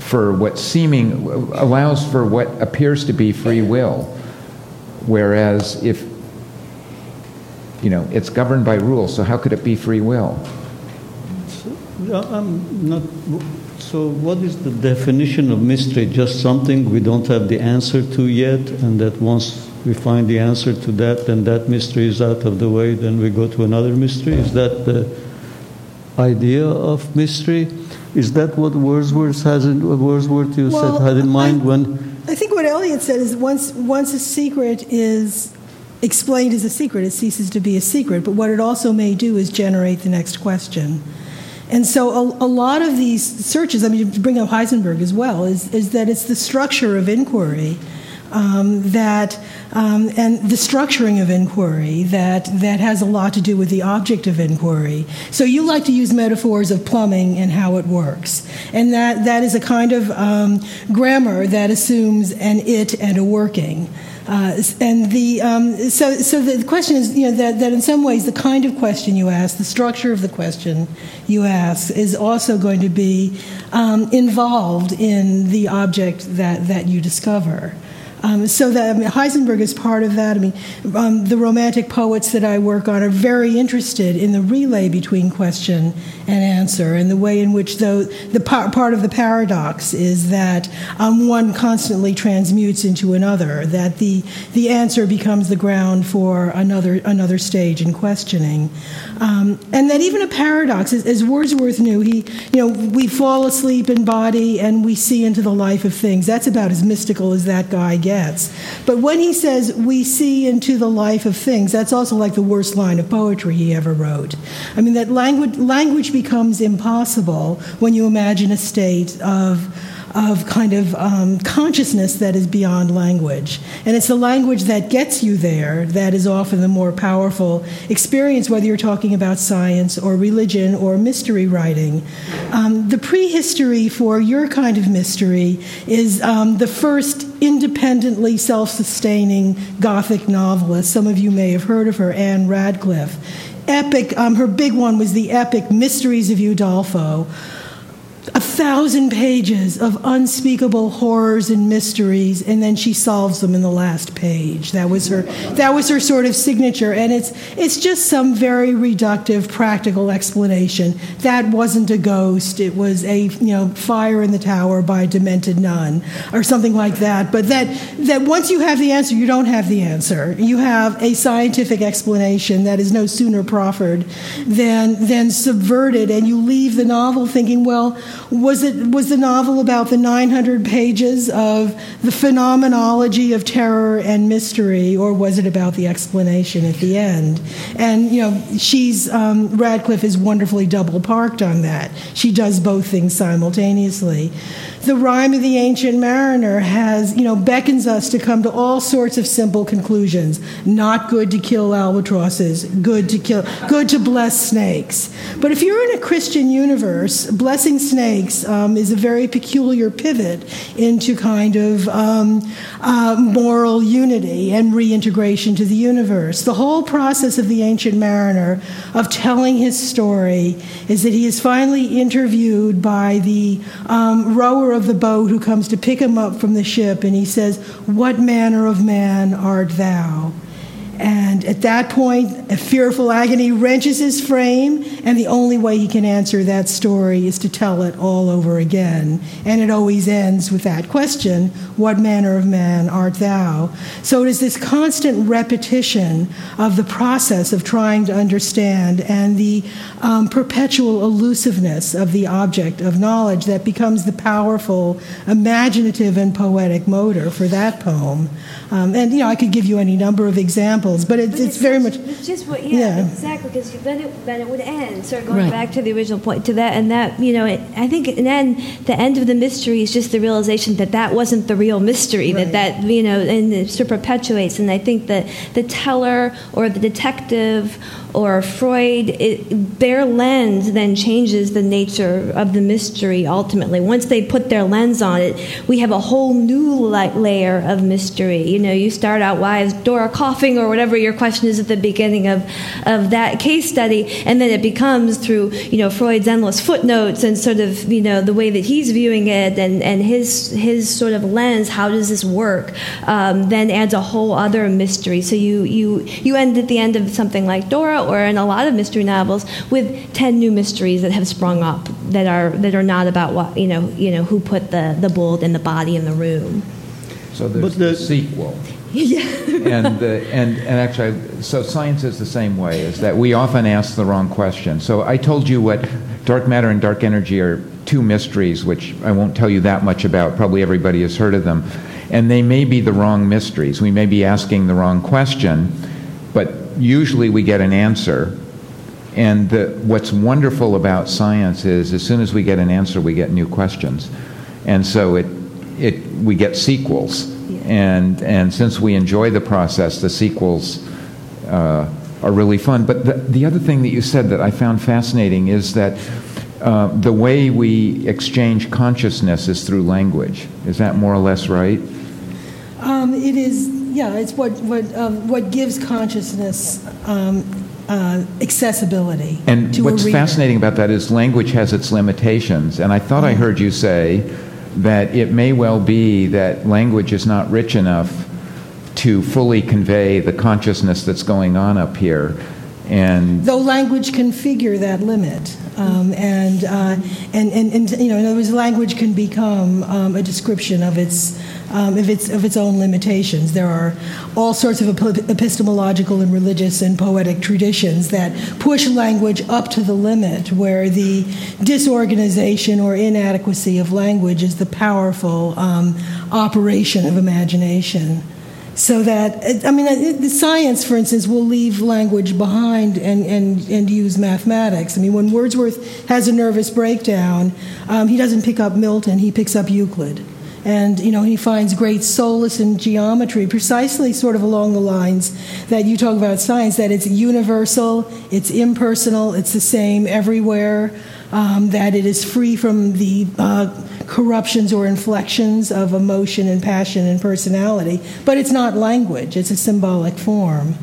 for what seeming allows for what appears to be free will. Whereas if you know it's governed by rules, so how could it be free will? Yeah, I'm not. So, what is the definition of mystery? Just something we don't have the answer to yet, and that once we find the answer to that, then that mystery is out of the way, then we go to another mystery? Is that the idea of mystery? Is that what Wordsworth has in Wordsworth you Well, said had in mind I- when? I think what Elliot said is once once a secret is explained as a secret, it ceases to be a secret. But what it also may do is generate the next question. And so a, a lot of these searches, I mean, to bring up Heisenberg as well, is, is that it's the structure of inquiry um, that, um, and the structuring of inquiry that, that has a lot to do with the object of inquiry. So you like to use metaphors of plumbing and how it works. And that, that is a kind of um, grammar that assumes an it and a working. Uh, and the um, so so the question is you know that, that in some ways the kind of question you ask, the structure of the question you ask, is also going to be um, involved in the object that that you discover. Um, so that I mean, Heisenberg is part of that. I mean, um, the Romantic poets that I work on are very interested in the relay between question and answer, and the way in which the par- part of the paradox is that um, one constantly transmutes into another, that the the answer becomes the ground for another another stage in questioning, um, and that even a paradox, as, as Wordsworth knew, he you know we fall asleep in body and we see into the life of things. That's about as mystical as that guy gets. But when he says we see into the life of things, that's also like the worst line of poetry he ever wrote. I mean, that language, language becomes impossible when you imagine a state of of kind of um, consciousness that is beyond language. And it's the language that gets you there that is often the more powerful experience, whether you're talking about science or religion or mystery writing. Um, the prehistory for your kind of mystery is um, the first independently self sustaining Gothic novelist. Some of you may have heard of her, Ann Radcliffe. Epic, um, her big one was the epic Mysteries of Udolpho a thousand pages of unspeakable horrors and mysteries, and then she solves them in the last page. That was her. That was her sort of signature, and it's it's just some very reductive, practical explanation. That wasn't a ghost. It was a you know fire in the tower by a demented nun, or something like that. But that that once you have the answer, you don't have the answer. You have a scientific explanation that is no sooner proffered than than subverted, and you leave the novel thinking, well was it was the novel about the 900 pages of the phenomenology of terror and mystery, or was it about the explanation at the end? And you know, she's um, Radcliffe is wonderfully double parked on that. She does both things simultaneously. The rime of the ancient mariner has, you know, beckons us to come to all sorts of simple conclusions. Not good to kill albatrosses, good to kill, good to bless snakes. But if you're in a Christian universe, blessing snakes um, is a very peculiar pivot into kind of um, uh, moral unity and reintegration to the universe. The whole process of the ancient mariner of telling his story is that he is finally interviewed by the um, rower of the boat who comes to pick him up from the ship, and he says, What manner of man art thou? And at that point, a fearful agony wrenches his frame, and the only way he can answer that story is to tell it all over again. And it always ends with that question What manner of man art thou? So it is this constant repetition of the process of trying to understand and the um, perpetual elusiveness of the object of knowledge that becomes the powerful, imaginative, and poetic motor for that poem. Um, and, you know, I could give you any number of examples examples, but, it, but it's, it's, very much. It's just what, yeah, yeah. exactly, because then it, then it would end. So going right. back to the original point, to that, and that, you know, it, I think, and then the end of the mystery is just the realization that that wasn't the real mystery, right. that that, you know, and it sort of perpetuates. And I think that the teller or the detective or Freud, it, their lens then changes the nature of the mystery ultimately. Once they put their lens on it, we have a whole new layer of mystery. You know, you start out, why is Dora coughing or whatever your question is at the beginning of, of that case study, and then it becomes through, you know, Freud's endless footnotes and sort of, you know, the way that he's viewing it and, and his, his sort of lens, how does this work, um, then adds a whole other mystery. So you, you, you end at the end of something like Dora or in a lot of mystery novels with 10 new mysteries that have sprung up that are that are not about what you know you know who put the the bullet in the body in the room so there's the, the, sequel yeah and the, and and actually so science is the same way is that we often ask the wrong question so i told you what dark matter and dark energy are two mysteries which i won't tell you that much about probably everybody has heard of them and they may be the wrong mysteries we may be asking the wrong question but usually we get an answer. And the, what's wonderful about science is as soon as we get an answer, we get new questions. And so it, it, we get sequels. And, and since we enjoy the process, the sequels uh, are really fun. But the, the other thing that you said that I found fascinating is that uh, the way we exchange consciousness is through language. Is that more or less right? Um, it is yeah, it's what what um, what gives consciousness um, uh, accessibility. And what's fascinating about that is language has its limitations. And I thought mm-hmm. I heard you say that it may well be that language is not rich enough to fully convey the consciousness that's going on up here. And though language can figure that limit, um, and, uh, and, and and you know, in other words, language can become um, a description of its um, of its of its own limitations. There are all sorts of epistemological and religious and poetic traditions that push language up to the limit, where the disorganization or inadequacy of language is the powerful um, operation of imagination so that I mean, science, for instance, will leave language behind and, and, and use mathematics. I mean, when Wordsworth has a nervous breakdown, um, he doesn't pick up Milton; he picks up Euclid, and you know he finds great solace in geometry, precisely sort of along the lines that you talk about science. That it's universal, it's impersonal, it's the same everywhere. Um, that it is free from the uh, corruptions or inflections of emotion and passion and personality, but it's not language, it's a symbolic form.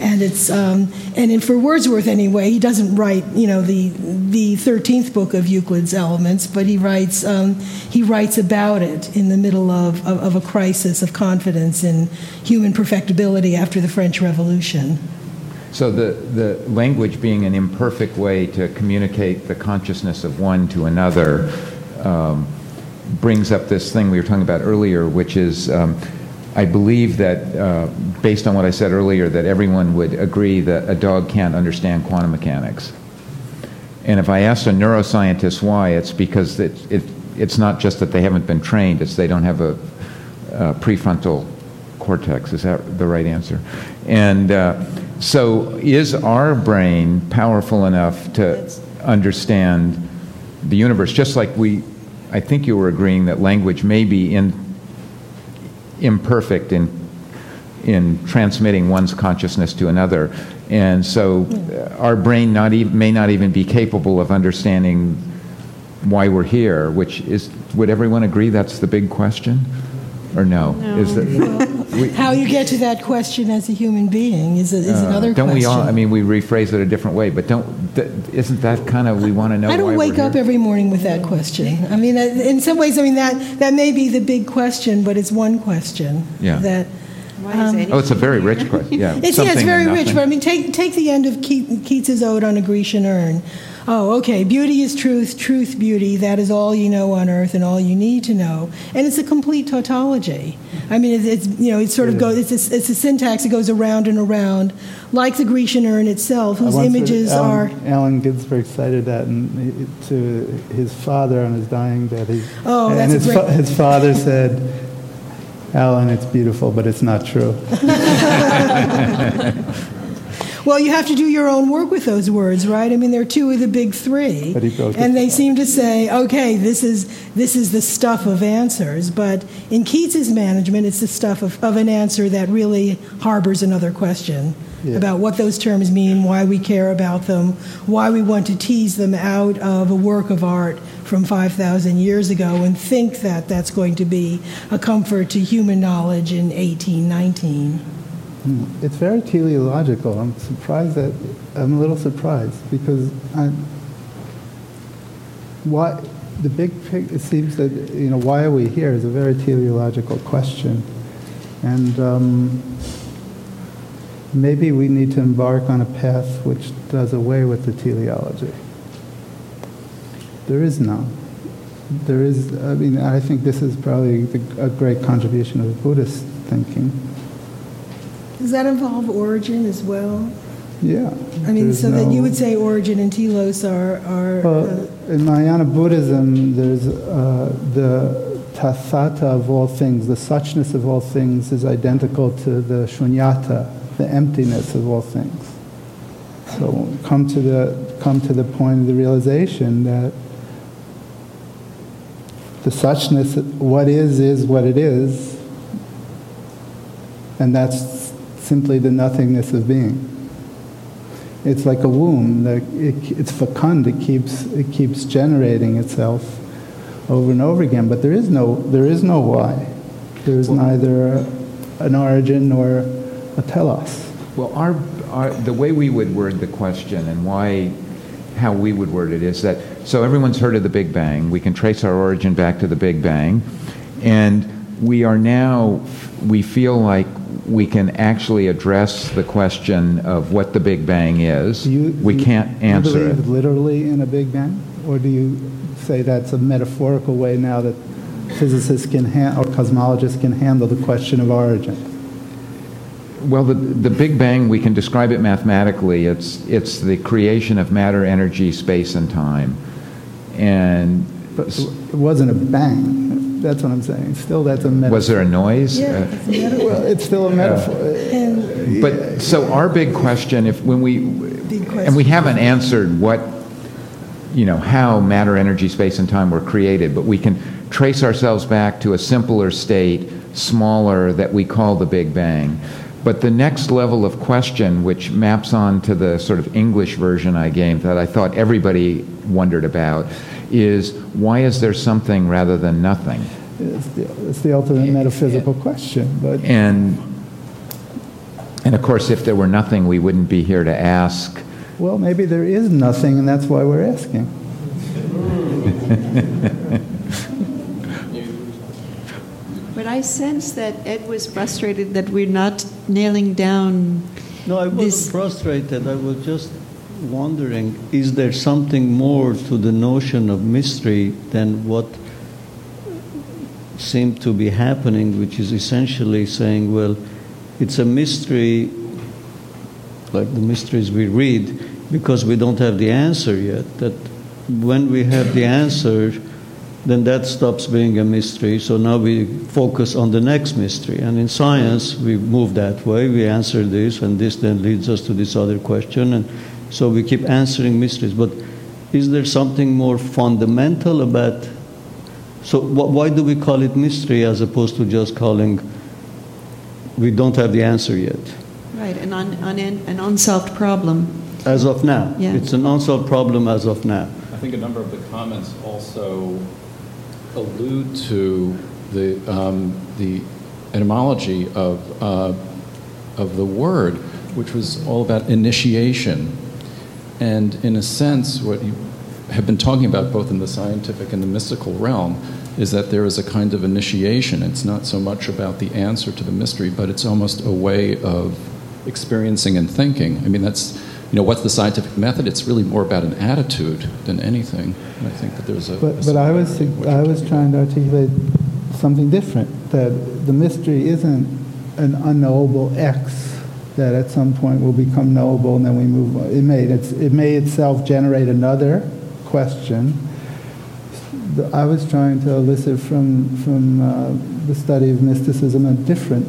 And it's um, and in, for Wordsworth anyway, he doesn't write you know the the thirteenth book of Euclid's Elements, but he writes um, he writes about it in the middle of, of, of a crisis of confidence in human perfectibility after the French Revolution. So the, the language being an imperfect way to communicate the consciousness of one to another um, brings up this thing we were talking about earlier, which is um, I believe that, uh, based on what I said earlier, that everyone would agree that a dog can't understand quantum mechanics. And if I ask a neuroscientist why, it's because it, it, it's not just that they haven't been trained, it's they don't have a, a prefrontal cortex. Is that the right answer? And uh, so, is our brain powerful enough to understand the universe? Just like we, I think you were agreeing that language may be in, imperfect in in transmitting one's consciousness to another. And so uh, our brain not e- may not even be capable of understanding why we're here, which is, would everyone agree that's the big question? Or no? No. Is that, we, How you get to that question as a human being is, a, is uh, another don't question. we all, I mean, we rephrase it a different way, but don't, isn't that kind of, we want to know I don't wake we're up here? every morning with that question. I mean, uh, in some ways, I mean that that may be the big question, but it's one question. Yeah. That Why is any- Oh, it's a very rich question, yeah. it's, yeah, it's very rich. But I mean, take take the end of Keats, Keats's ode on a Grecian urn. Oh, okay. Beauty is truth, truth beauty. That is all you know on earth and all you need to know. And it's a complete tautology. I mean, it's, it's you know, it sort of goes. It's a, it's a syntax that goes around and around, like the Grecian urn itself, whose I once heard images Allen, are. Allen Ginsberg cited that and he- to his father on his dying bed. He, Oh, and that's a his, great- his father said, Allen, it's beautiful, but it's not true. Well, you have to do your own work with those words, right? I mean, they're two of the big three, But he broke and they seem to say, "Okay, this is this is the stuff of answers." But in Keats's management, it's the stuff of, of an answer that really harbors another question Yeah. about what those terms mean, why we care about them, why we want to tease them out of a work of art from 5,000 years ago and think that that's going to be a comfort to human knowledge in 1819. It's very teleological. I'm surprised that I'm a little surprised because I, why the big pic, it seems that you know why are we here is a very teleological question, and um, maybe we need to embark on a path which does away with the teleology. There is none. There is. I mean, I think this is probably the, a great contribution of Buddhist thinking. Does that involve origin as well? Yeah. I mean, so that you would say origin and telos are, are Well, uh, in Mahayana Buddhism, there's uh, the tathata of all things, the suchness of all things is identical to the shunyata, the emptiness of all things. So come to the come to the point of the realization that the suchness, what is, is what it is, and that's simply the nothingness of being. It's like a womb. The, it, it's fecund. It keeps it keeps generating itself over and over again. But there is no there is no why. There is neither a, an origin nor a telos. Well, our, our, the way we would word the question and why, how we would word it is that, so everyone's heard of the Big Bang. We can trace our origin back to the Big Bang. And we are now, we feel like we can actually address the question of what the Big Bang is. You, we you- can't do you answer believe it. literally in a Big Bang, or do you say that's a metaphorical way now that physicists can ha- or cosmologists can handle the question of origin? Well, the, the Big Bang, we can describe it mathematically. It's, it's the creation of matter, energy, space, and time. And But it wasn't a bang. That's what I'm saying. Still, that's a metaphor. was there a noise? yeah, Uh, it's a metaphor. Well, it's still a metaphor. But so our big question, if when we and we haven't answered what you know how matter, energy, space, and time were created, but we can trace ourselves back to a simpler state, smaller that we call the Big Bang. But the next level of question, which maps on to the sort of English version I gave that I thought everybody wondered about, is why is there something rather than nothing? It's the, it's the ultimate metaphysical question. But And and of course, if there were nothing, we wouldn't be here to ask. well, maybe there is nothing, and that's why we're asking. But I sense that Ed was frustrated that we're not nailing down. No, I wasn't This- frustrated. I was just wondering is there something more to the notion of mystery than what seemed to be happening, which is essentially saying, well, it's a mystery, like the mysteries we read, because we don't have the answer yet. That when we have the answer, then that stops being a mystery. So now we focus on the next mystery. And in science, we move that way. We answer this, and this then leads us to this other question. And so we keep answering mysteries. But is there something more fundamental about? So wh- why do we call it mystery as opposed to just calling? We don't have the answer yet. Right, an, un, un, an unsolved problem. As of now, Yeah. it's an unsolved problem as of now. I think a number of the comments also allude to the, um, the etymology of, uh, of the word, which was all about initiation. And in a sense, what you have been talking about both in the scientific and the mystical realm is that there is a kind of initiation. It's not so much about the answer to the mystery, but it's almost a way of experiencing and thinking. I mean, that's, you know, what's the scientific method? It's really more about an attitude than anything. And I think that there's a. But, a but I was, similarity in what I was trying to articulate something different, that the mystery isn't an unknowable X that at some point will become knowable and then we move on. It may, it's, it may itself generate another question. I was trying to elicit from, from uh, the study of mysticism a different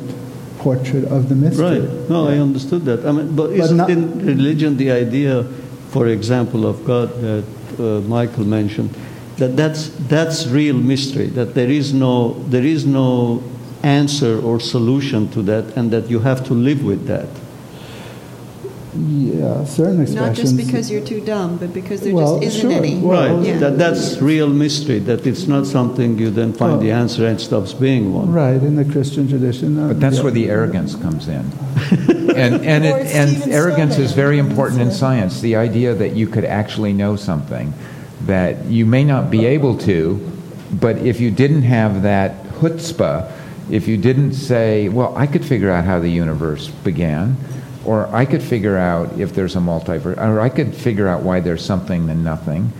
portrait of the mystery. Right. No, I understood that. I mean, but, But isn't not- in religion the idea, for example, of God that uh, Michael mentioned, that that's that's real mystery. That there is no there is no answer or solution to that, and that you have to live with that. Yeah, certain expressions. Not just because you're too dumb, but because there Well, just isn't sure. any. Well, right. Yeah. That that's real mystery. That it's not something you then find the answer and stops being one. Right, in the Christian tradition. uh, But that's yeah. where the arrogance comes in. And, and, it, and Stephen arrogance is very important in science. The idea that you could actually know something that you may not be able to, but if you didn't have that chutzpah, if you didn't say, well, I could figure out how the universe began, or I could figure out if there's a multiverse, or I could figure out why there's something than nothing.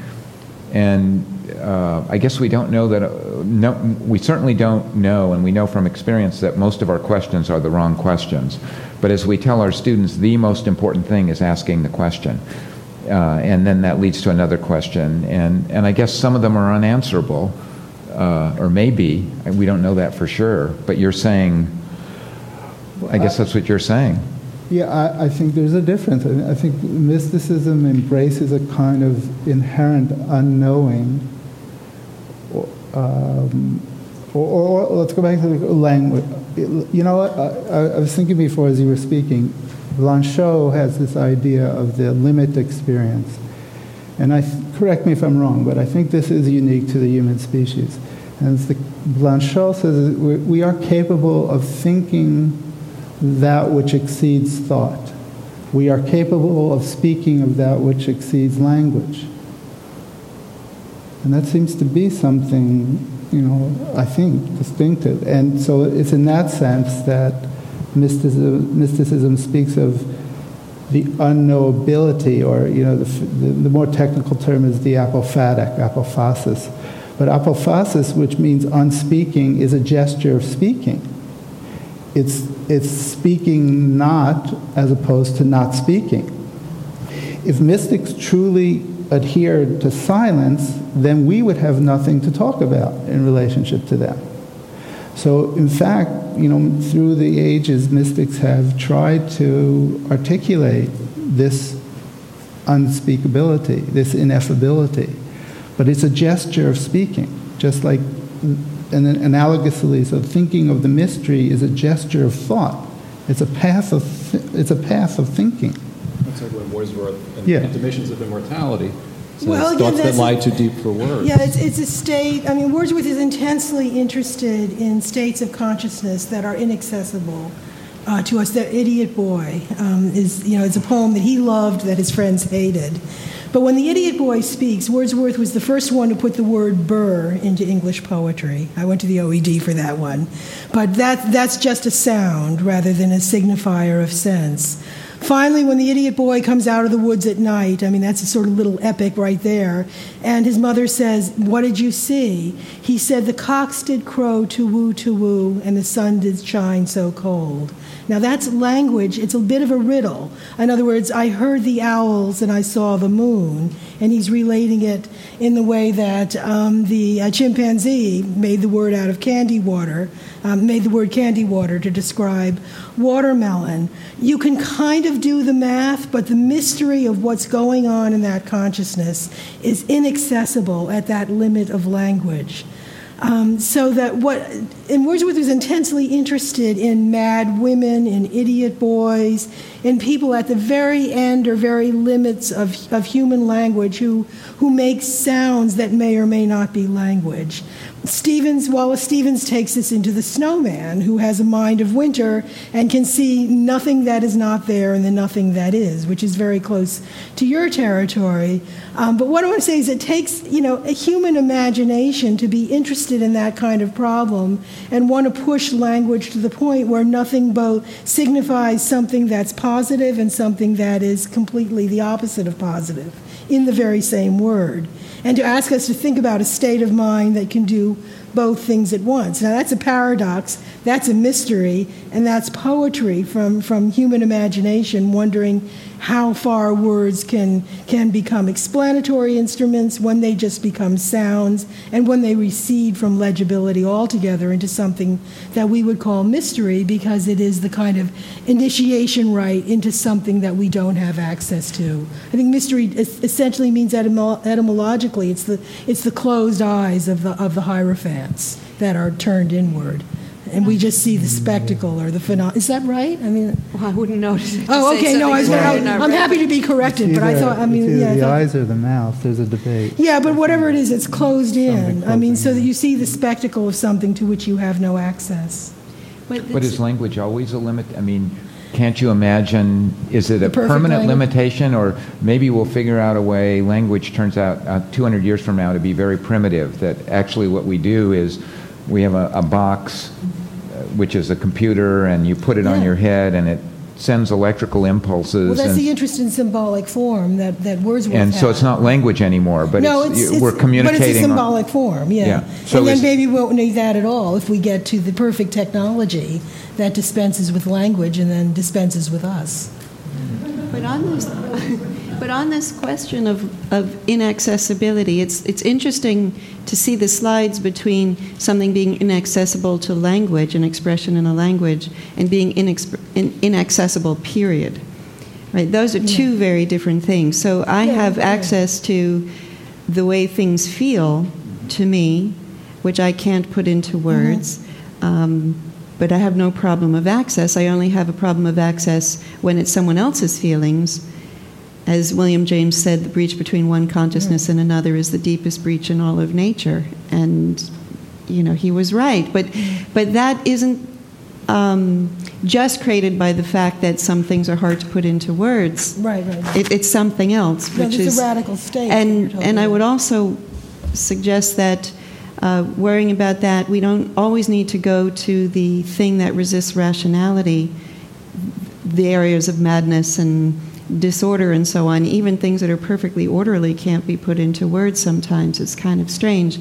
And uh, I guess we don't know that, uh, no, we certainly don't know, and we know from experience that most of our questions are the wrong questions. But as we tell our students, the most important thing is asking the question. Uh, and then that leads to another question. And, and I guess some of them are unanswerable, uh, or maybe, we don't know that for sure. But you're saying, I guess that's what you're saying. Yeah, I, I think there's a difference. I think mysticism embraces a kind of inherent unknowing. Um, or, or, or let's go back to the language. You know what? I- I was thinking before as you were speaking, Blanchot has this idea of the limit experience. And I, correct me if I'm wrong, but I think this is unique to the human species. And the, Blanchot says we are capable of thinking that which exceeds thought. We are capable of speaking of that which exceeds language. And that seems to be something, you know, I think, distinctive. And so it's in that sense that mysticism, mysticism speaks of the unknowability, or, you know, the, the, more technical term is the apophatic, apophasis. But apophasis, which means unspeaking, is a gesture of speaking. It's, it's speaking not as opposed to not speaking. If mystics truly adhered to silence, then we would have nothing to talk about in relationship to them. So, in fact, you know, through the ages, mystics have tried to articulate this unspeakability, this ineffability. But it's a gesture of speaking, just like, and then analogously, so thinking of the mystery is a gesture of thought. It's a path of, th- it's a path of thinking. That's like what Wordsworth and Yeah. Intimations of Immortality says, Well, again, thoughts that that's- lie too deep for words. Yeah, it's, it's a state. I mean, Wordsworth is intensely interested in states of consciousness that are inaccessible uh, to us. The Idiot Boy um, is, you know, it's a poem that he loved that his friends hated. But when the Idiot Boy speaks, Wordsworth was the first one to put the word burr into English poetry. I went to the OED for that one. But that, that's just a sound rather than a signifier of sense. Finally, when the idiot boy comes out of the woods at night, I mean, that's a sort of little epic right there, and his mother says, What did you see? He said, The cocks did crow to woo to woo, and the sun did shine so cold. Now, that's language, it's a bit of a riddle. In other words, I heard the owls and I saw the moon, and he's relating it in the way that um, the uh, chimpanzee made the word out of candy water, um, made the word candy water to describe watermelon. You can kind of do the math, but the mystery of what's going on in that consciousness is inaccessible at that limit of language. Um, so that what, and Wordsworth was intensely interested in mad women, in idiot boys, in people at the very end or very limits of, of human language who, who make sounds that may or may not be language. Stevens, Wallace Stevens takes us into the snowman who has a mind of winter and can see nothing that is not there and the nothing that is, which is very close to your territory. Um, but what I want to say is it takes, you know, a human imagination to be interested in that kind of problem and want to push language to the point where nothing both signifies something that's positive and something that is completely the opposite of positive in the very same word and to ask us to think about a state of mind that can do both things at once. Now, that's a paradox, that's a mystery, and that's poetry from, from human imagination, wondering how far words can, can become explanatory instruments, when they just become sounds, and when they recede from legibility altogether into something that we would call mystery because it is the kind of initiation right into something that we don't have access to. I think mystery essentially means etymolo- etymologically it's the, it's the closed eyes of the, of the Hierophants that are turned inward and we just see the mm-hmm. spectacle or the phenomenon. Is that right? I mean, well, I wouldn't notice. Oh, okay. No, I, am happy to be corrected, but I thought. I mean, yeah, the thought, eyes or the mouth. There's a debate. Yeah, but whatever it is, it's closed in. I mean, so that you see the spectacle of something to which you have no access. But, but is language always a limit? I mean, can't you imagine? Is it a permanent language? limitation, or maybe we'll figure out a way? Language turns out uh, 200 years from now to be very primitive. That actually what we do is we have a, a box which is a computer, and you put it yeah. on your head, and it sends electrical impulses. Well, that's the interest in symbolic form that, that Wordsworth And so it's not language anymore, but no, it's, it's, we're communicating. But it's a symbolic on, form, yeah. yeah. So and then maybe we won't need that at all if we get to the perfect technology that dispenses with language and then dispenses with us. But on this, but on this question of, of inaccessibility, it's, it's interesting to see the slides between something being inaccessible to language, an expression in a language, and being inexp- in, inaccessible, period. Right? Those are two yeah. very different things. So I yeah, have yeah. access to the way things feel to me, which I can't put into mm-hmm. words. Mm-hmm. Um, but I have no problem of access. I only have a problem of access when it's someone else's feelings. As William James said, the breach between one consciousness and another is the deepest breach in all of nature. And, you know, he was right. But, but that isn't um, just created by the fact that some things are hard to put into words. Right, right. It, it's something else, no, which is a radical state. And, and I would also suggest that uh, worrying about that, we don't always need to go to the thing that resists rationality, the areas of madness and disorder and so on. Even things that are perfectly orderly can't be put into words sometimes. It's kind of strange.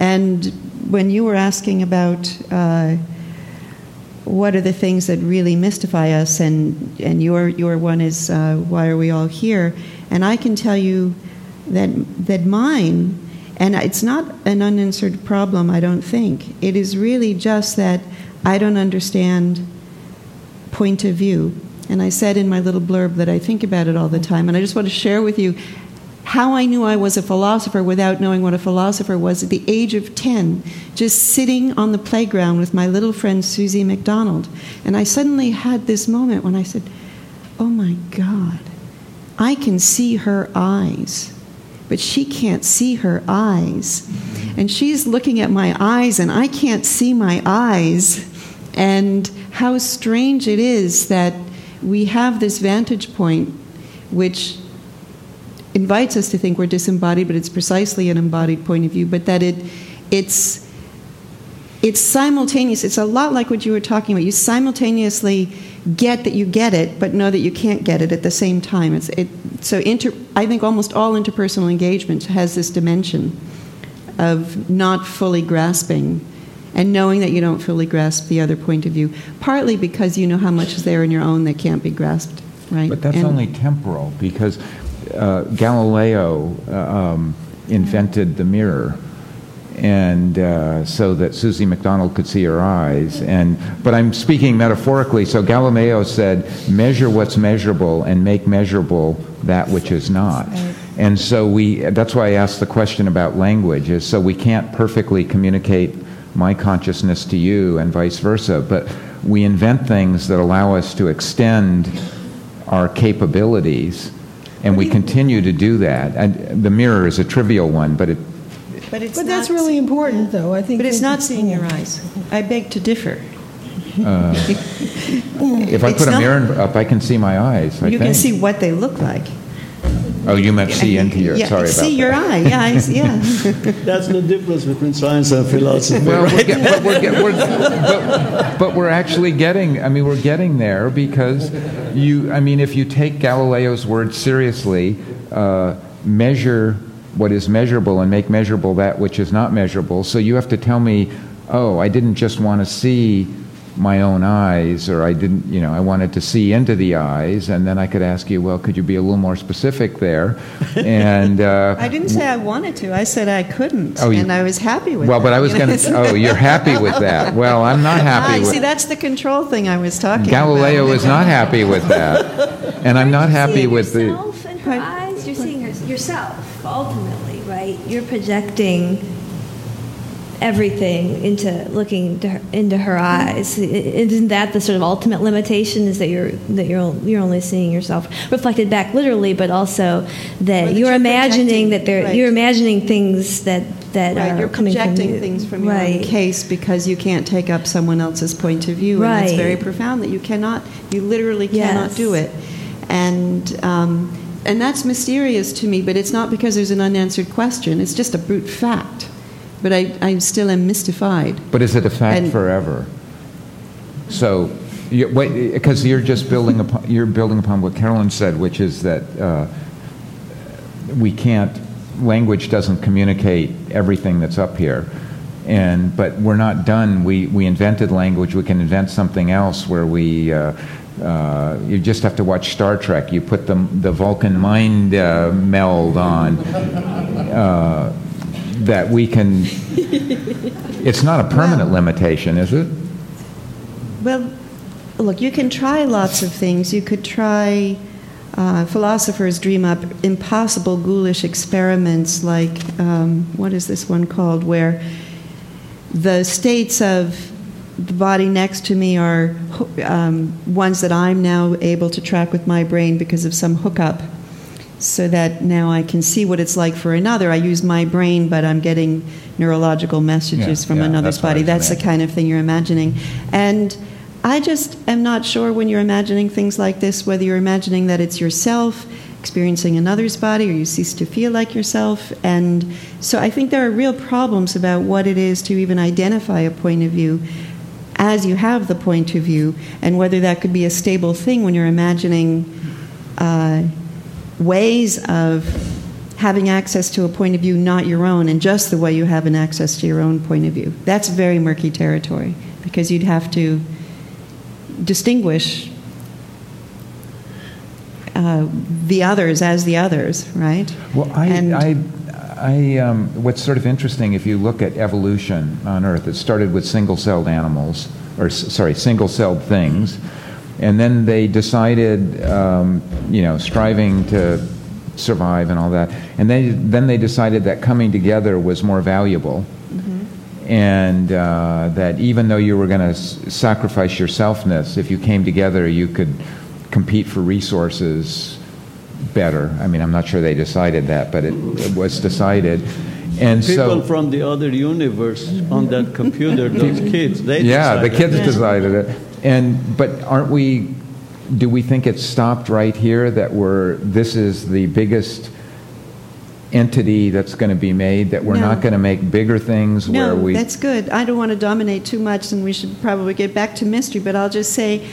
And when you were asking about uh, what are the things that really mystify us, and, and your, your one is uh, why are we all here? And I can tell you that, that mine and it's not an unanswered problem, I don't think. It is really just that I don't understand point of view. And I said in my little blurb that I think about it all the time. And I just want to share with you how I knew I was a philosopher without knowing what a philosopher was at the age of 10, just sitting on the playground with my little friend Susie McDonald. And I suddenly had this moment when I said, Oh my God, I can see her eyes but she can't see her eyes. And she's looking at my eyes, and I can't see my eyes. And how strange it is that we have this vantage point which invites us to think we're disembodied, but it's precisely an embodied point of view, but that it, it's it's simultaneous. It's a lot like what you were talking about. You simultaneously get that you get it, but know that you can't get it at the same time. It's, it, so inter, I think almost all interpersonal engagement has this dimension of not fully grasping and knowing that you don't fully grasp the other point of view, partly because you know how much is there in your own that can't be grasped, right? But that's And- only temporal because uh, Galileo uh, um, invented the mirror. And uh, so that Susie McDonald could see her eyes, and but I'm speaking metaphorically. So Galileo said, "Measure what's measurable, and make measurable that which is not." And so we. That's why I asked the question about language. Is so we can't perfectly communicate my consciousness to you, and vice versa. But we invent things that allow us to extend our capabilities, and we continue to do that. And the mirror is a trivial one, but it, But, it's But that's really important, though. I think. But it's not seeing your eyes. I beg to differ. Uh, if I It's put a mirror up, I can see my eyes. I you can see what they look like. Oh, you meant see into your. yeah, sorry about see that. your eye. Yeah, I, yeah. That's the difference between science and philosophy. Well, right? we're, get, but, we're, get, we're but, but we're actually getting. I mean, we're getting there because you. I mean, if you take Galileo's words seriously, uh, measure what is measurable and make measurable that which is not measurable. So you have to tell me, oh, I didn't just want to see my own eyes, or I didn't. You know, I wanted to see into the eyes, and then I could ask you, well, could you be a little more specific there? And uh, I didn't say I wanted to. I said I couldn't, Oh, you- and I was happy with well, that. but I was you going to. Oh, you're happy with that. Well, I'm not happy Ah, with. see, that's the control thing I was talking Galileo about. is not happy with that, and I'm not happy seeing with the. yourself her eyes. You're seeing yourself ultimately, right? You're projecting everything into looking her, into her eyes. Isn't that the sort of ultimate limitation? Is that you're that you're you're only seeing yourself reflected back literally, but also that that you're, you're imagining that they're right. you're imagining things that that Right, are you're coming projecting from you. things from your right. own case because you can't take up someone else's point of view, and that's very profound. That you cannot, you literally cannot Yes. do it, and um, and that's mysterious to me. But it's not because there's an unanswered question; it's just a brute fact. But I, I still am mystified. But is it a fact And- forever? So, because you're just building upon you're building upon what Carolyn said, which is that uh, we can't. Language doesn't communicate everything that's up here, and but we're not done. We we invented language. We can invent something else where we. Uh, uh, you just have to watch Star Trek. You put the the Vulcan mind uh, meld on. Uh, that we can. It's not a permanent limitation, is it? Well, look, you can try lots of things. You could try. Uh, philosophers dream up impossible ghoulish experiments like um, what is this one called where the states of the body next to me are um, ones that i'm now able to track with my brain because of some hookup so that now i can see what it's like for another. I use my brain but i'm getting neurological messages Yeah, from yeah, another's that's body. That's the kind of thing you're imagining. And I just am not sure when you're imagining things like this whether you're imagining that it's yourself experiencing another's body or you cease to feel like yourself. And so I think there are real problems about what it is to even identify a point of view as you have the point of view and whether that could be a stable thing when you're imagining uh, ways of having access to a point of view not your own and just the way you have an access to your own point of view. That's very murky territory because you'd have to distinguish uh, the others as the others, right? Well, I, And- I, I um, what's sort of interesting if you look at evolution on Earth, it started with single-celled animals, or s- sorry, single-celled things, and then they decided, um, you know, striving to survive and all that, and they, then they decided that coming together was more valuable. And uh, that even though you were going to s- sacrifice your selfness, if you came together, you could compete for resources better. I mean, I'm not sure they decided that, but it, it was decided. And so People so, from the other universe on that computer, those kids, they yeah, the decided. kids decided it. And but aren't we? Do we think it's stopped right here? That we're this is the biggest entity that's going to be made, that we're No. not going to make bigger things where No, we. that's good. I don't want to dominate too much, and we should probably get back to mystery, but I'll just say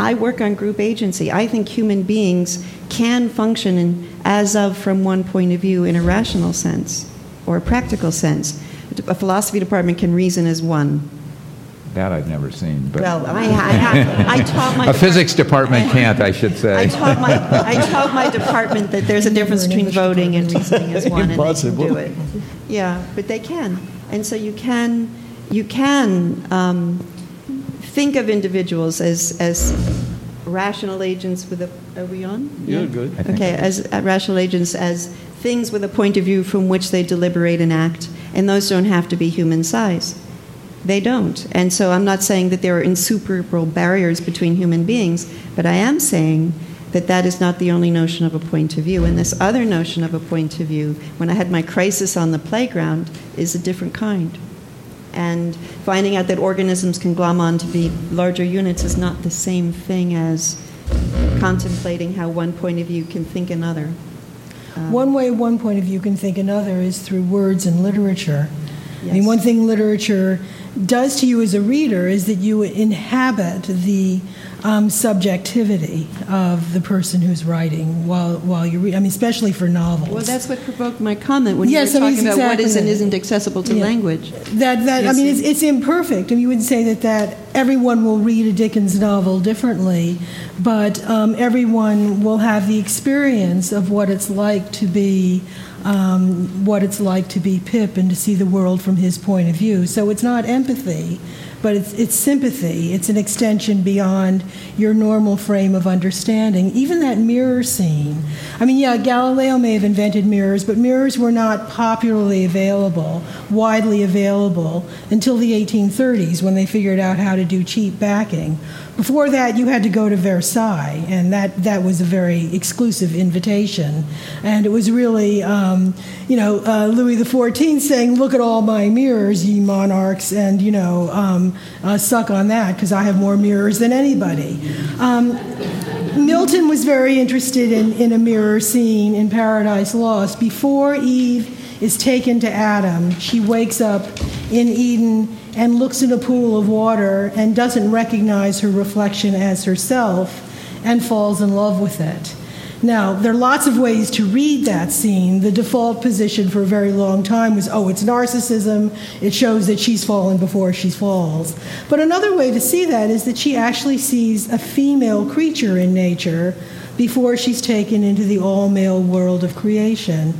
I work on group agency. I think human beings can function in, as of from one point of view in a rational sense or a practical sense. A philosophy department can reason as one. That I've never seen. But Well, I, I, I taught my a physics department can't, I should say. I taught my I taught my department that there's a difference between voting and reasoning as one, and they can do it. Yeah, but they can, and so you can you can um, think of individuals as as rational agents with a. Are we on? You're Yeah. good. Okay, as uh, rational agents as things with a point of view from which they deliberate and act, and those don't have to be human size. They don't. And so I'm not saying that there are insuperable barriers between human beings, but I am saying that that is not the only notion of a point of view. And this other notion of a point of view, when I had my crisis on the playground, is a different kind. And finding out that organisms can glom on to be larger units is not the same thing as contemplating how one point of view can think another. Um, One way one point of view can think another is through words and literature. I mean, one thing literature does to you as a reader is that you inhabit the um, subjectivity of the person who's writing while while you read. I mean, especially for novels. Well, that's what provoked my comment when Yes, you I were mean, talking it's about what is and isn't accessible to Yeah. language. That, that I mean, it's, it's imperfect. and you would say that, that everyone will read a Dickens novel differently, but um, everyone will have the experience of what it's like to be um, what it's like to be Pip and to see the world from his point of view. So it's not empathy, but it's, it's sympathy. It's an extension beyond your normal frame of understanding. Even that mirror scene. I mean, yeah, Galileo may have invented mirrors, but mirrors were not popularly available, widely available, until the 1830s when they figured out how to do cheap backing. Before that, you had to go to Versailles, and that, that was a very exclusive invitation. And it was really, um, you know, uh, Louis XIV saying, Look at all my mirrors, ye monarchs, and, you know, um, uh, suck on that because I have more mirrors than anybody. Um, Milton was very interested in, in a mirror scene in Paradise Lost. Before Eve is taken to Adam, she wakes up in Eden and looks in a pool of water and doesn't recognize her reflection as herself and falls in love with it. Now, there are lots of ways to read that scene. The default position for a very long time was, oh, it's narcissism. It shows that she's fallen before she falls. But another way to see that is that she actually sees a female creature in nature before she's taken into the all male world of creation.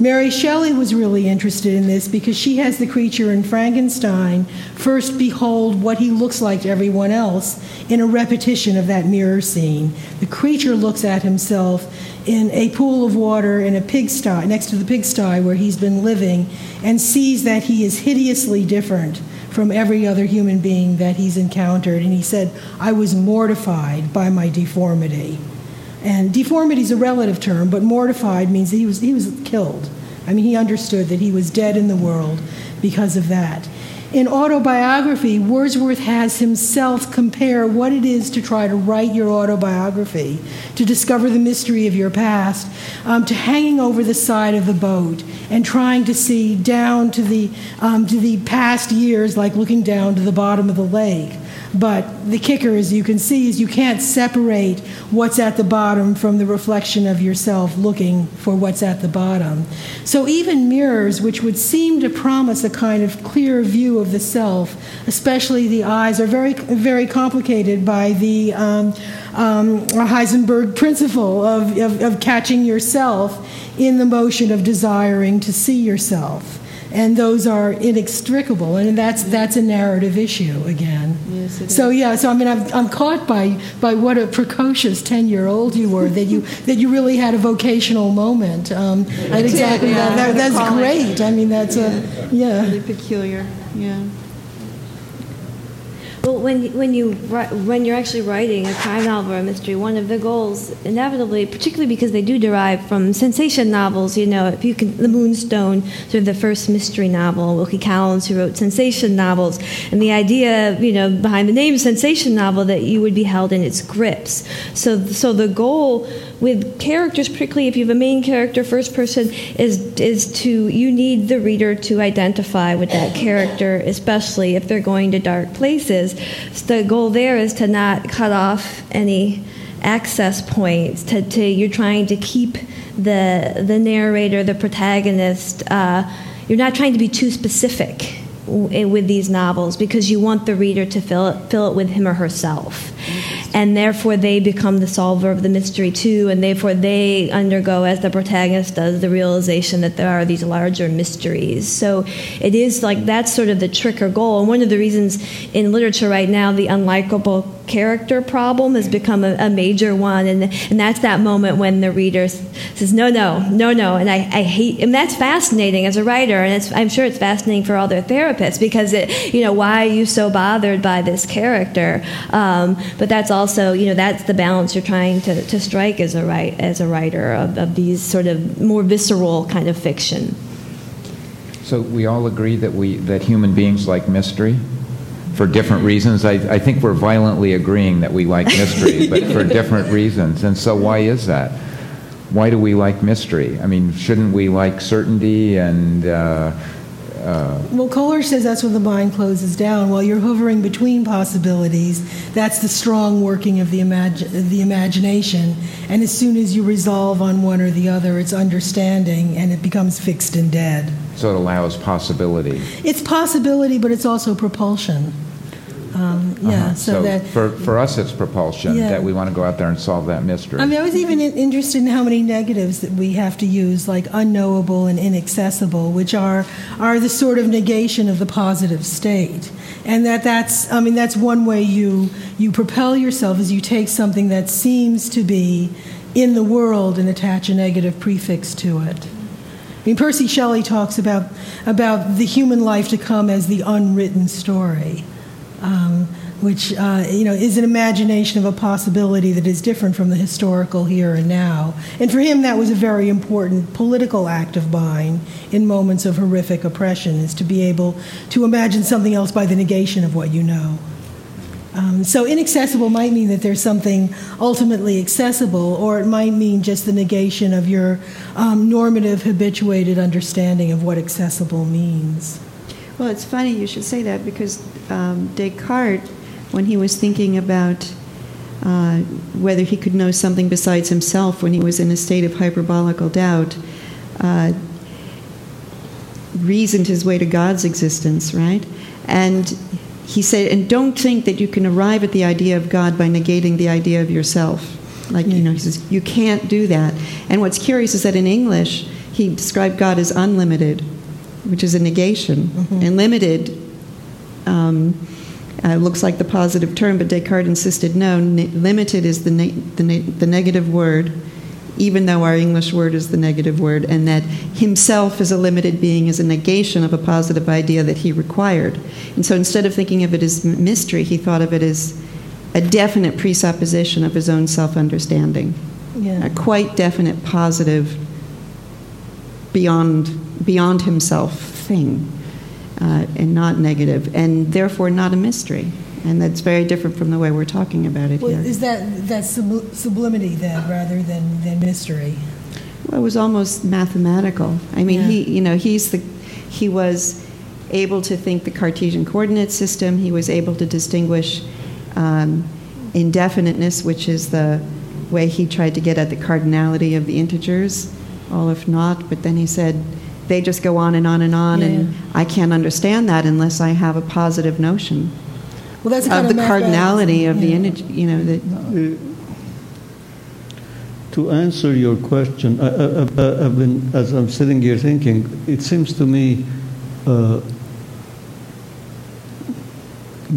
Mary Shelley was really interested in this because she has the creature in Frankenstein first behold what he looks like to everyone else in a repetition of that mirror scene. The creature looks at himself in a pool of water in a pigsty, next to the pigsty where he's been living, and sees that he is hideously different from every other human being that he's encountered. And he said, I was mortified by my deformity. And deformity is a relative term, but mortified means that he was, he was killed. I mean, he understood that he was dead in the world because of that. In autobiography, Wordsworth has himself compare what it is to try to write your autobiography, to discover the mystery of your past, um, to hanging over the side of the boat and trying to see down to the, um, to the past years, like looking down to the bottom of the lake. But the kicker, as you can see, is you can't separate what's at the bottom from the reflection of yourself looking for what's at the bottom. So even mirrors, which would seem to promise a kind of clear view of the self, especially the eyes, are very, very complicated by the um, um, Heisenberg principle of, of, of catching yourself in the motion of desiring to see yourself and those are inextricable, and that's that's a narrative issue again. Yes, it so yeah, so I mean, I'm, I'm caught by by what a precocious ten year old you were that you that you really had a vocational moment. Um, exactly yeah, that, that, that's great. I mean, that's a yeah. Really peculiar, yeah. Well, when when you when you're actually writing a crime novel or a mystery, one of the goals, inevitably, particularly because they do derive from sensation novels. You know, if you can, the Moonstone, sort of the first mystery novel, Wilkie Collins, who wrote sensation novels, and the idea, you know, behind the name sensation novel, that you would be held in its grips. So, so the goal with characters, particularly if you have a main character, first person, is is to you need the reader to identify with that character, especially if they're going to dark places. So the goal there is to not cut off any access points. To, to you're trying to keep the the narrator, the protagonist. Uh, you're not trying to be too specific with these novels because you want the reader to fill it, fill it with him or herself. And therefore, they become the solver of the mystery too, and therefore, they undergo, as the protagonist does, the realization that there are these larger mysteries. So, it is like that's sort of the trick or goal. And one of the reasons in literature right now, the unlikable character problem has become a, a, major one, and and that's that moment when the reader says no, no, no, no, and I, I hate, and that's fascinating as a writer, and I'm sure it's fascinating for all their therapists because it, you know, why are you so bothered by this character? Um, but that's also, you know, that's the balance you're trying to, to strike as a write, as a writer of, of these sort of more visceral kind of fiction. So we all agree that we that human beings like mystery for different reasons. I, I think we're violently agreeing that we like mystery, but for different reasons. And so, why is that? Why do we like mystery? I mean, shouldn't we like certainty and uh, uh, well, Koehler says that's when the mind closes down. While you're hovering between possibilities, that's the strong working of the, imag- the imagination. And as soon as you resolve on one or the other, it's understanding and it becomes fixed and dead. So it allows possibility. It's possibility, but it's also propulsion. Um, yeah, uh-huh. so, so, that for, for us, it's propulsion yeah. that we want to go out there and solve that mystery. I mean, I was even interested in how many negatives that we have to use, like unknowable and inaccessible, which are are the sort of negation of the positive state, and that that's I mean that's one way you you propel yourself is you take something that seems to be in the world and attach a negative prefix to it. I mean, Percy Shelley talks about about the human life to come as the unwritten story um, which uh, you know is an imagination of a possibility that is different from the historical here and now. And for him, that was a very important political act of mine in moments of horrific oppression, is to be able to imagine something else by the negation of what you know. Um, so inaccessible might mean that there's something ultimately accessible, or it might mean just the negation of your um, normative, habituated understanding of what accessible means. Well, it's funny you should say that because um, Descartes, when he was thinking about uh, whether he could know something besides himself when he was in a state of hyperbolical doubt, uh, reasoned his way to God's existence, right? And he said, and don't think that you can arrive at the idea of God by negating the idea of yourself. Like, you know, he says, you can't do that. And what's curious is that in English, he described God as unlimited which is a negation, mm-hmm. and limited um, uh, looks like the positive term, but Descartes insisted no, ne- limited is the, ne- the, ne- the negative word, even though our English word is the negative word, and that himself as a limited being is a negation of a positive idea that he required. And so instead of thinking of it as mystery, he thought of it as a definite presupposition of his own self understanding. Yeah. A quite definite positive beyond beyond himself thing uh, and not negative, and therefore not a mystery. And that's very different from the way we're talking about it well, here. Is that that sublimity then, rather than, than mystery? Well, it was almost mathematical. I mean, yeah. he you know he's the he was able to think the Cartesian coordinate system. He was able to distinguish um, indefiniteness, which is the way he tried to get at the cardinality of the integers, all if not. But then he said they just go on and on and on, yeah. and I can't understand that unless I have a positive notion. Well, that's of, of the cardinality of yeah. the integers. You know that. Uh, to answer your question, I, have been as I'm sitting here thinking, it seems to me. Uh,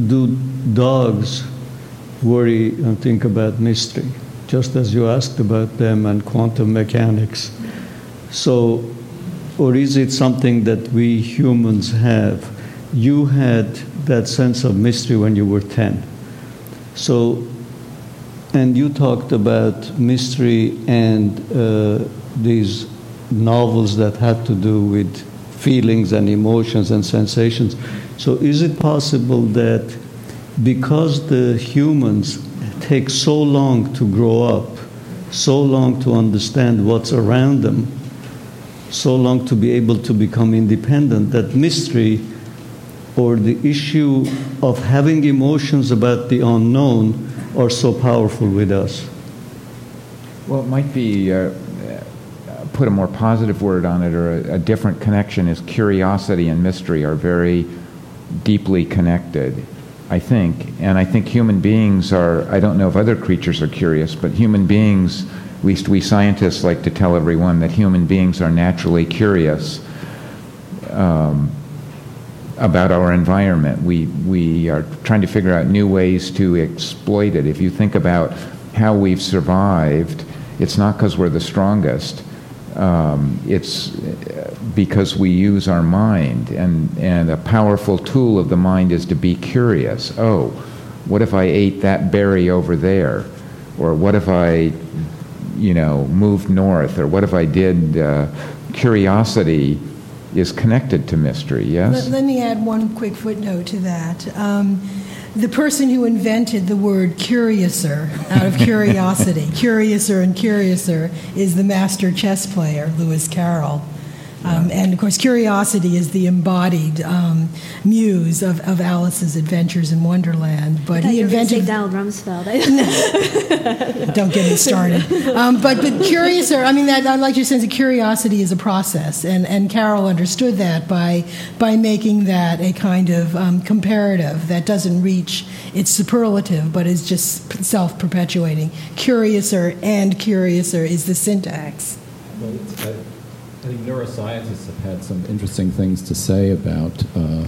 do dogs worry and think about mystery, just as you asked about them and quantum mechanics? So or is it something that we humans have? You had that sense of mystery when you were 10. So, and you talked about mystery and uh, these novels that had to do with feelings and emotions and sensations. So, is it possible that because the humans take so long to grow up, so long to understand what's around them, so long to be able to become independent, that mystery or the issue of having emotions about the unknown are so powerful with us? Well, it might be, uh, put a more positive word on it or a, a different connection is curiosity and mystery are very deeply connected. I think. And I think human beings are, I don't know if other creatures are curious, but human beings, we scientists like to tell everyone that human beings are naturally curious um, about our environment. We, we are trying to figure out new ways to exploit it. If you think about how we've survived, it's not because we're the strongest. Um, it's because we use our mind, and, and a powerful tool of the mind is to be curious. Oh, what if I ate that berry over there? Or what if I, you know, moved north? Or what if I did? Uh, curiosity is connected to mystery, yes? Let, let, me add one quick footnote to that. Um, the person who invented the word curiouser out of curiosity, curiouser and curiouser, is the master chess player, Lewis Carroll. Um, and of course, curiosity is the embodied um, muse of, of Alice's adventures in Wonderland. But he invented Donald Rumsfeld. Don't get me started. Um, but but curiouser, I mean, that, I like your sense of curiosity is a process, and and Carroll understood that by by making that a kind of um, comparative that doesn't reach its superlative, but is just self perpetuating. Curiouser and curiouser is the syntax. Well, I think neuroscientists have had some interesting things to say about, uh,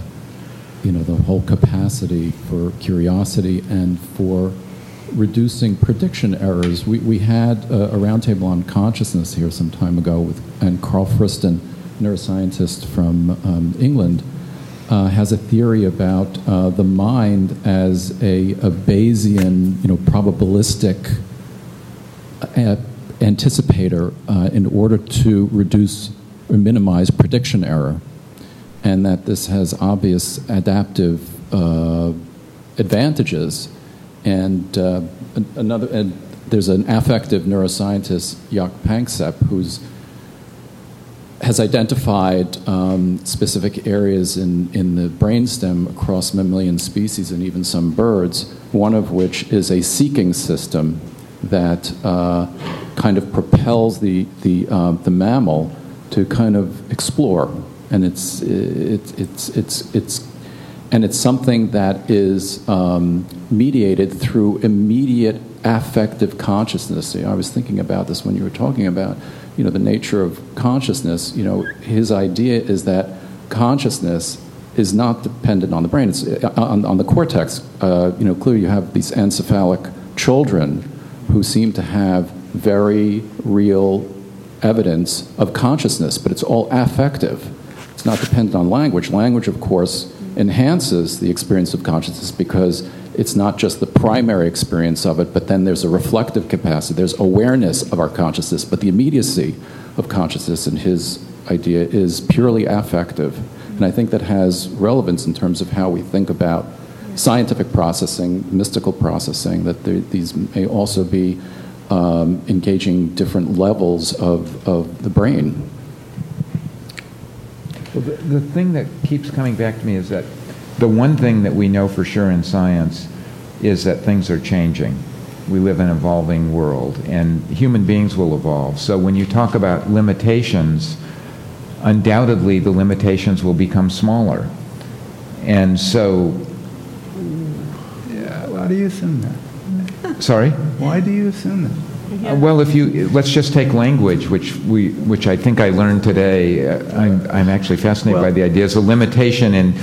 you know, the whole capacity for curiosity and for reducing prediction errors. We, we had a, a roundtable on consciousness here some time ago with, and Carl Friston, neuroscientist from um, England, uh, has a theory about uh, the mind as a, a Bayesian, you know, probabilistic uh, anticipator uh, in order to reduce or minimize prediction error, and that this has obvious adaptive uh, advantages. And uh, another, and there's an affective neuroscientist, Jaak Panksepp, who's has identified um, specific areas in, in the brainstem across mammalian species and even some birds, one of which is a seeking system that uh, kind of propels the, the, uh, the mammal to kind of explore. And it's, it's, it's, it's, and it's something that is um, mediated through immediate affective consciousness. I was thinking about this when you were talking about, you know, the nature of consciousness. You know, his idea is that consciousness is not dependent on the brain. It's uh, on, on the cortex. Uh, you know, clearly you have these encephalic children who seem to have very real evidence of consciousness, but it's all affective. It's not dependent on language. Language, of course, enhances the experience of consciousness because it's not just the primary experience of it, but then there's a reflective capacity. There's awareness of our consciousness, but the immediacy of consciousness in his idea is purely affective. And I think that has relevance in terms of how we think about scientific processing, mystical processing, that there, these may also be um, engaging different levels of, of the brain. Well, the, the thing that keeps coming back to me is that the one thing that we know for sure in science is that things are changing. We live in an evolving world, and human beings will evolve. So when you talk about limitations, undoubtedly the limitations will become smaller. And so. Why do you assume that? Sorry? Why do you assume that? Uh, well, if you let's just take language, which we, which I think I learned today. Uh, I'm, I'm actually fascinated well, by the idea. It's a limitation in,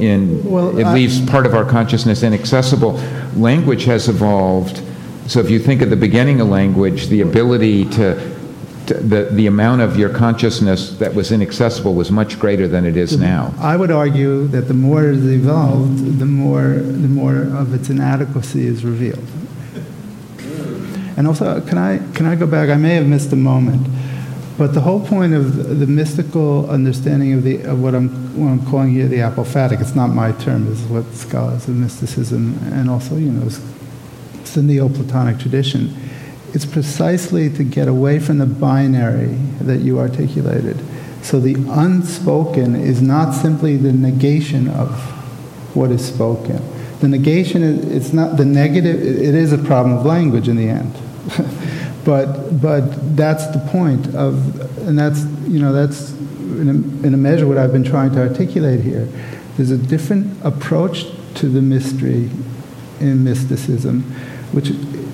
in well, it I, leaves part of our consciousness inaccessible. Language has evolved. So if you think of the beginning of language, the ability to the, the amount of your consciousness that was inaccessible was much greater than it is mm-hmm. now. I would argue that the more it is evolved, the more, the more of its inadequacy is revealed. And also, can I, can I go back? I may have missed a moment. But the whole point of the mystical understanding of, the, of what, I'm, what I'm calling here the apophatic, it's not my term, this is what scholars of mysticism and also, you know, it's the Neoplatonic tradition. It's precisely to get away from the binary that you articulated. So the unspoken is not simply the negation of what is spoken. The negation is it's not the negative, it is a problem of language in the end. but, but that's the point of, and that's, you know, that's in a, in a measure what I've been trying to articulate here. There's a different approach to the mystery in mysticism, which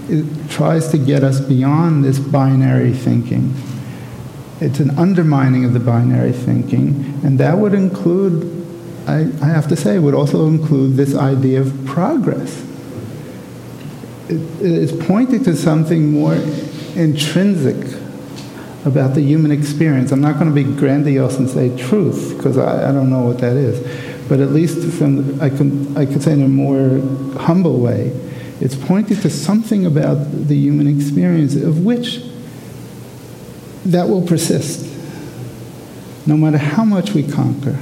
it tries to get us beyond this binary thinking. It's an undermining of the binary thinking, and that would include, I, I have to say, would also include this idea of progress. It, it's pointing to something more intrinsic about the human experience. I'm not going to be grandiose and say truth, because I, I don't know what that is. But at least from, I, can, I could say in a more humble way, it's pointing to something about the human experience of which that will persist, no matter how much we conquer.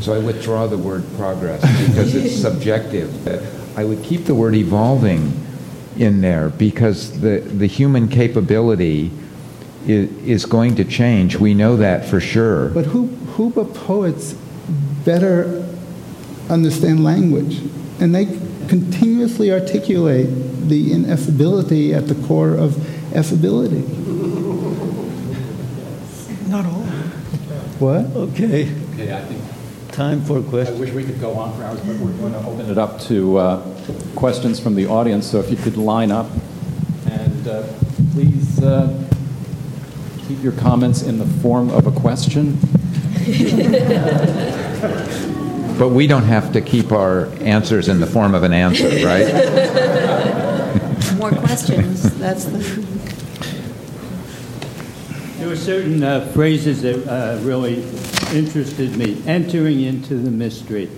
So I withdraw the word progress because it's subjective. I would keep the word evolving in there because the, the human capability is, is going to change. We know that for sure. But who, who but poets better understand language? And they continuously articulate the ineffability at the core of effability. Not all. What? Okay. Okay, I think Time for questions. I wish we could go on for hours, but we're going to open it up to uh, questions from the audience. So if you could line up and uh, please uh, keep your comments in the form of a question. But we don't have to keep our answers in the form of an answer, right? More questions. That's the. There were certain uh, phrases that uh, really interested me. Entering into the mystery,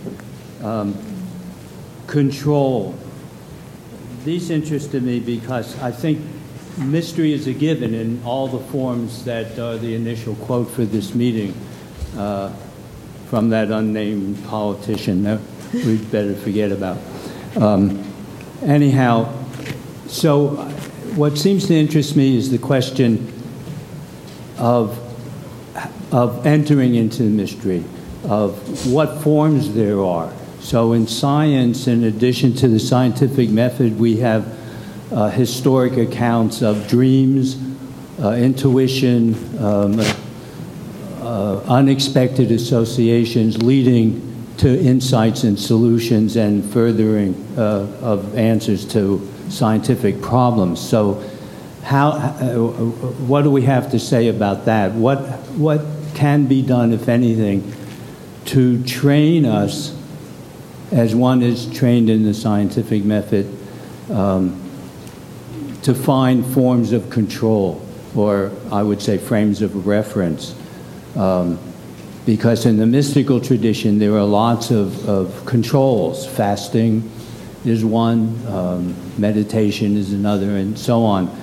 um, control. These interested me because I think mystery is a given in all the forms that are the initial quote for this meeting uh, from that unnamed politician that we'd better forget about. Um, anyhow, so what seems to interest me is the question of, of entering into the mystery, of what forms there are. So in science, in addition to the scientific method, we have uh, historic accounts of dreams, uh, intuition, um, unexpected associations leading to insights and solutions and furthering uh, of answers to scientific problems. So, how, uh, what do we have to say about that? What, what can be done, if anything, to train us as one is trained in the scientific method um, to find forms of control, or I would say frames of reference? Um, because in the mystical tradition, there are lots of, of controls. Fasting is one, um, meditation is another, and so on,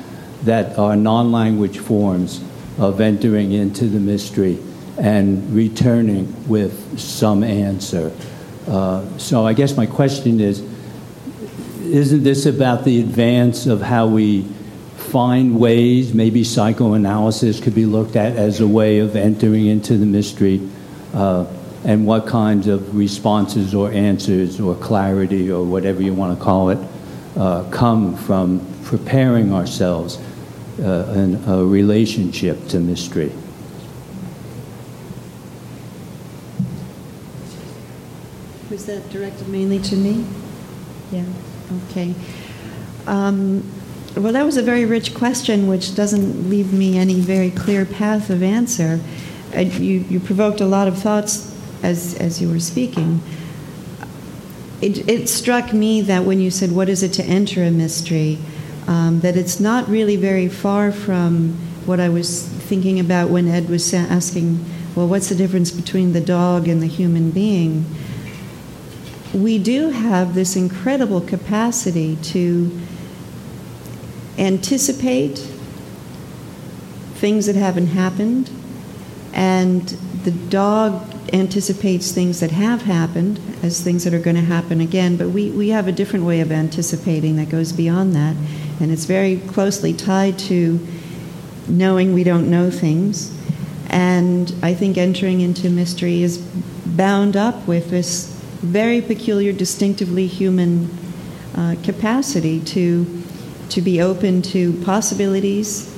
that are non language forms of entering into the mystery and returning with some answer. Uh, so I guess my question is isn't this about the advance of how we find ways, maybe psychoanalysis could be looked at as a way of entering into the mystery, uh, and what kinds of responses or answers or clarity or whatever you want to call it uh, come from preparing ourselves uh, in a relationship to mystery. Was that directed mainly to me? Yeah. Okay. Um, well, that was a very rich question, which doesn't leave me any very clear path of answer. Uh, you, you provoked a lot of thoughts as, as you were speaking. It, it struck me that when you said, What is it to enter a mystery? Um, that it's not really very far from what I was thinking about when Ed was asking, well, what's the difference between the dog and the human being? We do have this incredible capacity to anticipate things that haven't happened, and the dog anticipates things that have happened as things that are going to happen again, but we, we have a different way of anticipating that goes beyond that, and it's very closely tied to knowing we don't know things. And I think entering into mystery is bound up with this very peculiar, distinctively human uh, capacity to, to be open to possibilities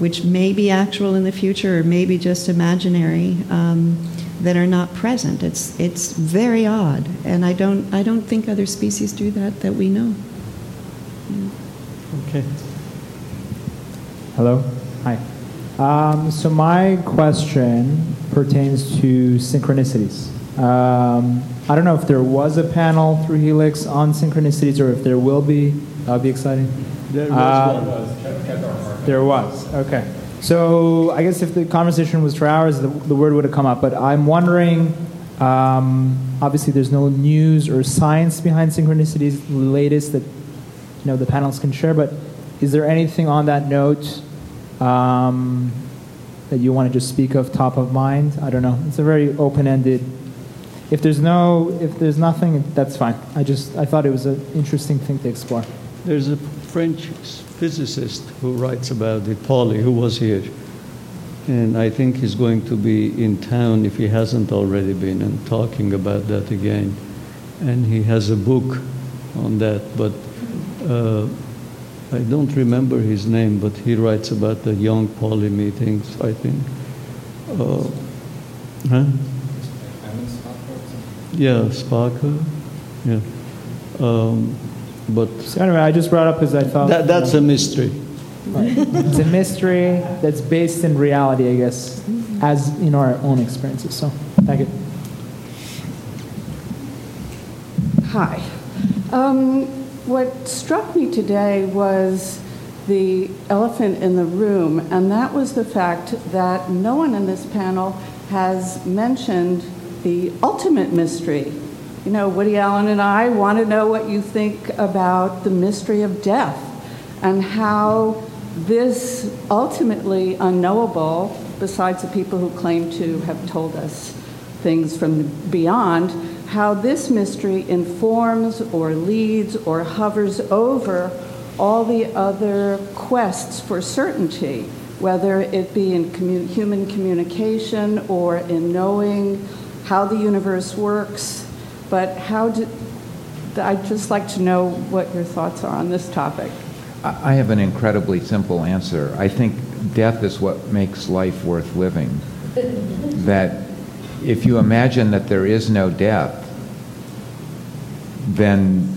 which may be actual in the future or maybe just imaginary. Um, that are not present. It's it's very odd, and I don't I don't think other species do that that we know. Okay. Hello. Hi. Um, so my question pertains to synchronicities. Um, I don't know if there was a panel through Helix on synchronicities or if there will be. That'd be exciting. There was Uh, There was. Okay. So I guess if the conversation was for hours, the, the word would have come up. But I'm wondering. Um, obviously, there's no news or science behind synchronicities. The latest that you know the panels can share. But is there anything on that note um, that you want to just speak of top of mind? I don't know. It's a very open-ended. If there's no, if there's nothing, that's fine. I just I thought it was an interesting thing to explore. There's a French physicist who writes about it, Pauli, who was here. And I think he's going to be in town if he hasn't already been and talking about that again. And he has a book on that, but uh, I don't remember his name, but he writes about the Jung Pauli meetings, I think. Uh, huh? Yeah, Sparker. Yeah. Um, but So anyway, I just brought up because I thought that, that's a mystery. it's a mystery that's based in reality, I guess, as in our own experiences. So, thank you. Hi. Um, what struck me today was the elephant in the room, and that was the fact that no one in this panel has mentioned the ultimate mystery. You know, Woody Allen and I want to know what you think about the mystery of death and how this ultimately unknowable, besides the people who claim to have told us things from beyond, how this mystery informs or leads or hovers over all the other quests for certainty, whether it be in commu- human communication or in knowing how the universe works. But how do, I'd just like to know what your thoughts are on this topic. I I have an incredibly simple answer. I think death is what makes life worth living. that if you imagine that there is no death, then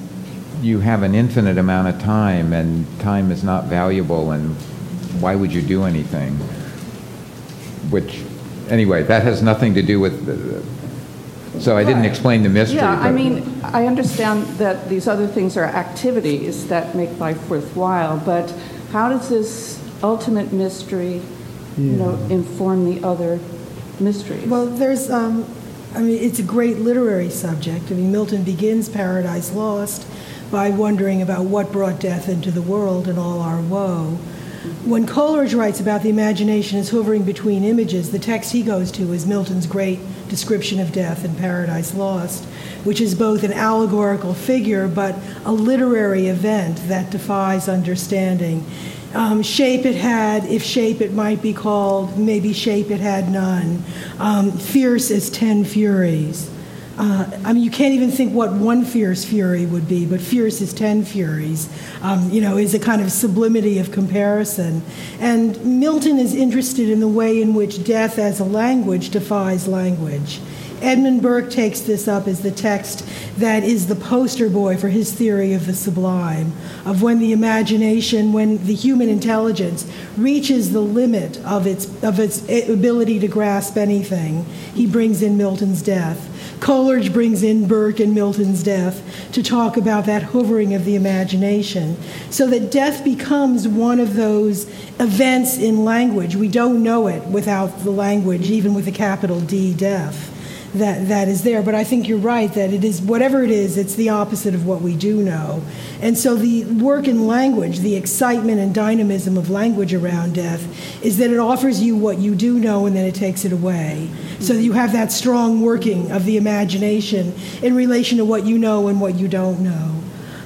you have an infinite amount of time, and time is not valuable, and why would you do anything? Which, anyway, that has nothing to do with. The, so I didn't Right. explain the mystery. Yeah, I but- mean, I understand that these other things are activities that make life worthwhile, but how does this ultimate mystery, you know, inform the other mysteries? Well, there's, um, I mean, it's a great literary subject. I mean, Milton begins Paradise Lost by wondering about what brought death into the world and all our woe. When Coleridge writes about the imagination as hovering between images, the text he goes to is Milton's great description of death in Paradise Lost, which is both an allegorical figure but a literary event that defies understanding. Um, shape it had, if shape it might be called, maybe shape it had none. Um, fierce as ten furies. Uh, I mean, you can't even think what one fierce fury would be, but fierce is ten furies, um, you know, is a kind of sublimity of comparison. And Milton is interested in the way in which death as a language defies language. Edmund Burke takes this up as the text that is the poster boy for his theory of the sublime, of when the imagination, when the human intelligence reaches the limit of its, of its ability to grasp anything. He brings in Milton's death. Coleridge brings in Burke and Milton's death to talk about that hovering of the imagination, so that death becomes one of those events in language. We don't know it without the language, even with a capital D, death. That, that is there, but I think you're right that it is whatever it is, it's the opposite of what we do know. And so the work in language, the excitement and dynamism of language around death, is that it offers you what you do know and then it takes it away. So you have that strong working of the imagination in relation to what you know and what you don't know.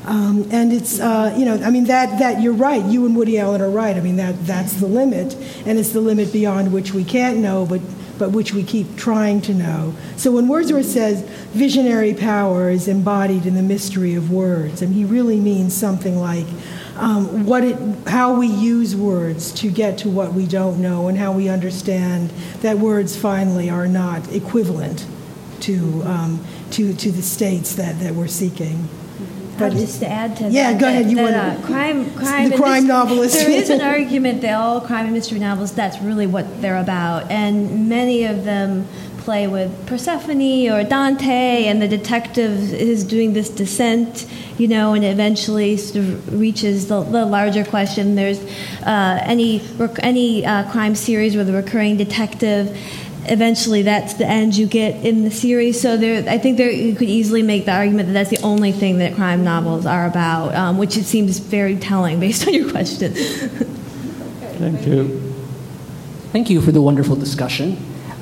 Um, and it's, uh, you know, I mean, that, that you're right. You and Woody Allen are right. I mean, that, that's the limit. And it's the limit beyond which we can't know, but, but which we keep trying to know. So when Wordsworth says visionary power is embodied in the mystery of words, and he really means something like, um, what it, how we use words to get to what we don't know, and how we understand that words finally are not equivalent to, um, to, to the states that, that we're seeking. But just to add to yeah, that, go ahead. You that, want uh, crime, crime, the crime this- novelist. There is an argument that all crime and mystery novels that's really what they're about, and many of them play with Persephone or Dante, and the detective is doing this descent, you know, and eventually sort of reaches the, the larger question. There's uh, any rec- any uh, crime series with a recurring detective. Eventually, that's the end you get in the series. So there, I think there you could easily make the argument that that's the only thing that crime novels are about, um, which it seems very telling based on your question. Thank you. Thank you for the wonderful discussion.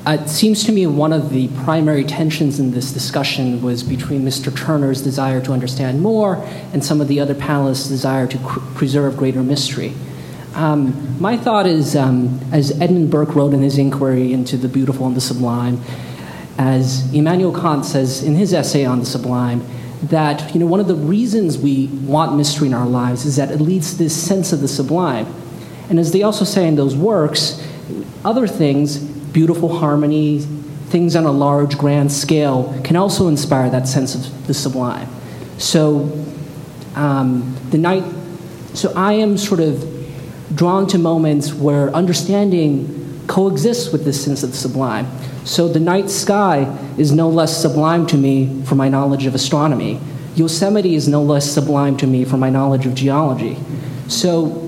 Uh, it seems to me one of the primary tensions in this discussion was between Mr. Turner's desire to understand more and some of the other panelists' desire to cr- preserve greater mystery. Um, my thought is, um, as Edmund Burke wrote in his inquiry into the beautiful and the sublime, as Immanuel Kant says in his essay on the sublime, that you know one of the reasons we want mystery in our lives is that it leads to this sense of the sublime. And as they also say in those works, other things, beautiful harmony, things on a large, grand scale, can also inspire that sense of the sublime. So, um, the night, so I am sort of drawn to moments where understanding coexists with this sense of the sublime. So, the night sky is no less sublime to me for my knowledge of astronomy. Yosemite is no less sublime to me for my knowledge of geology. So,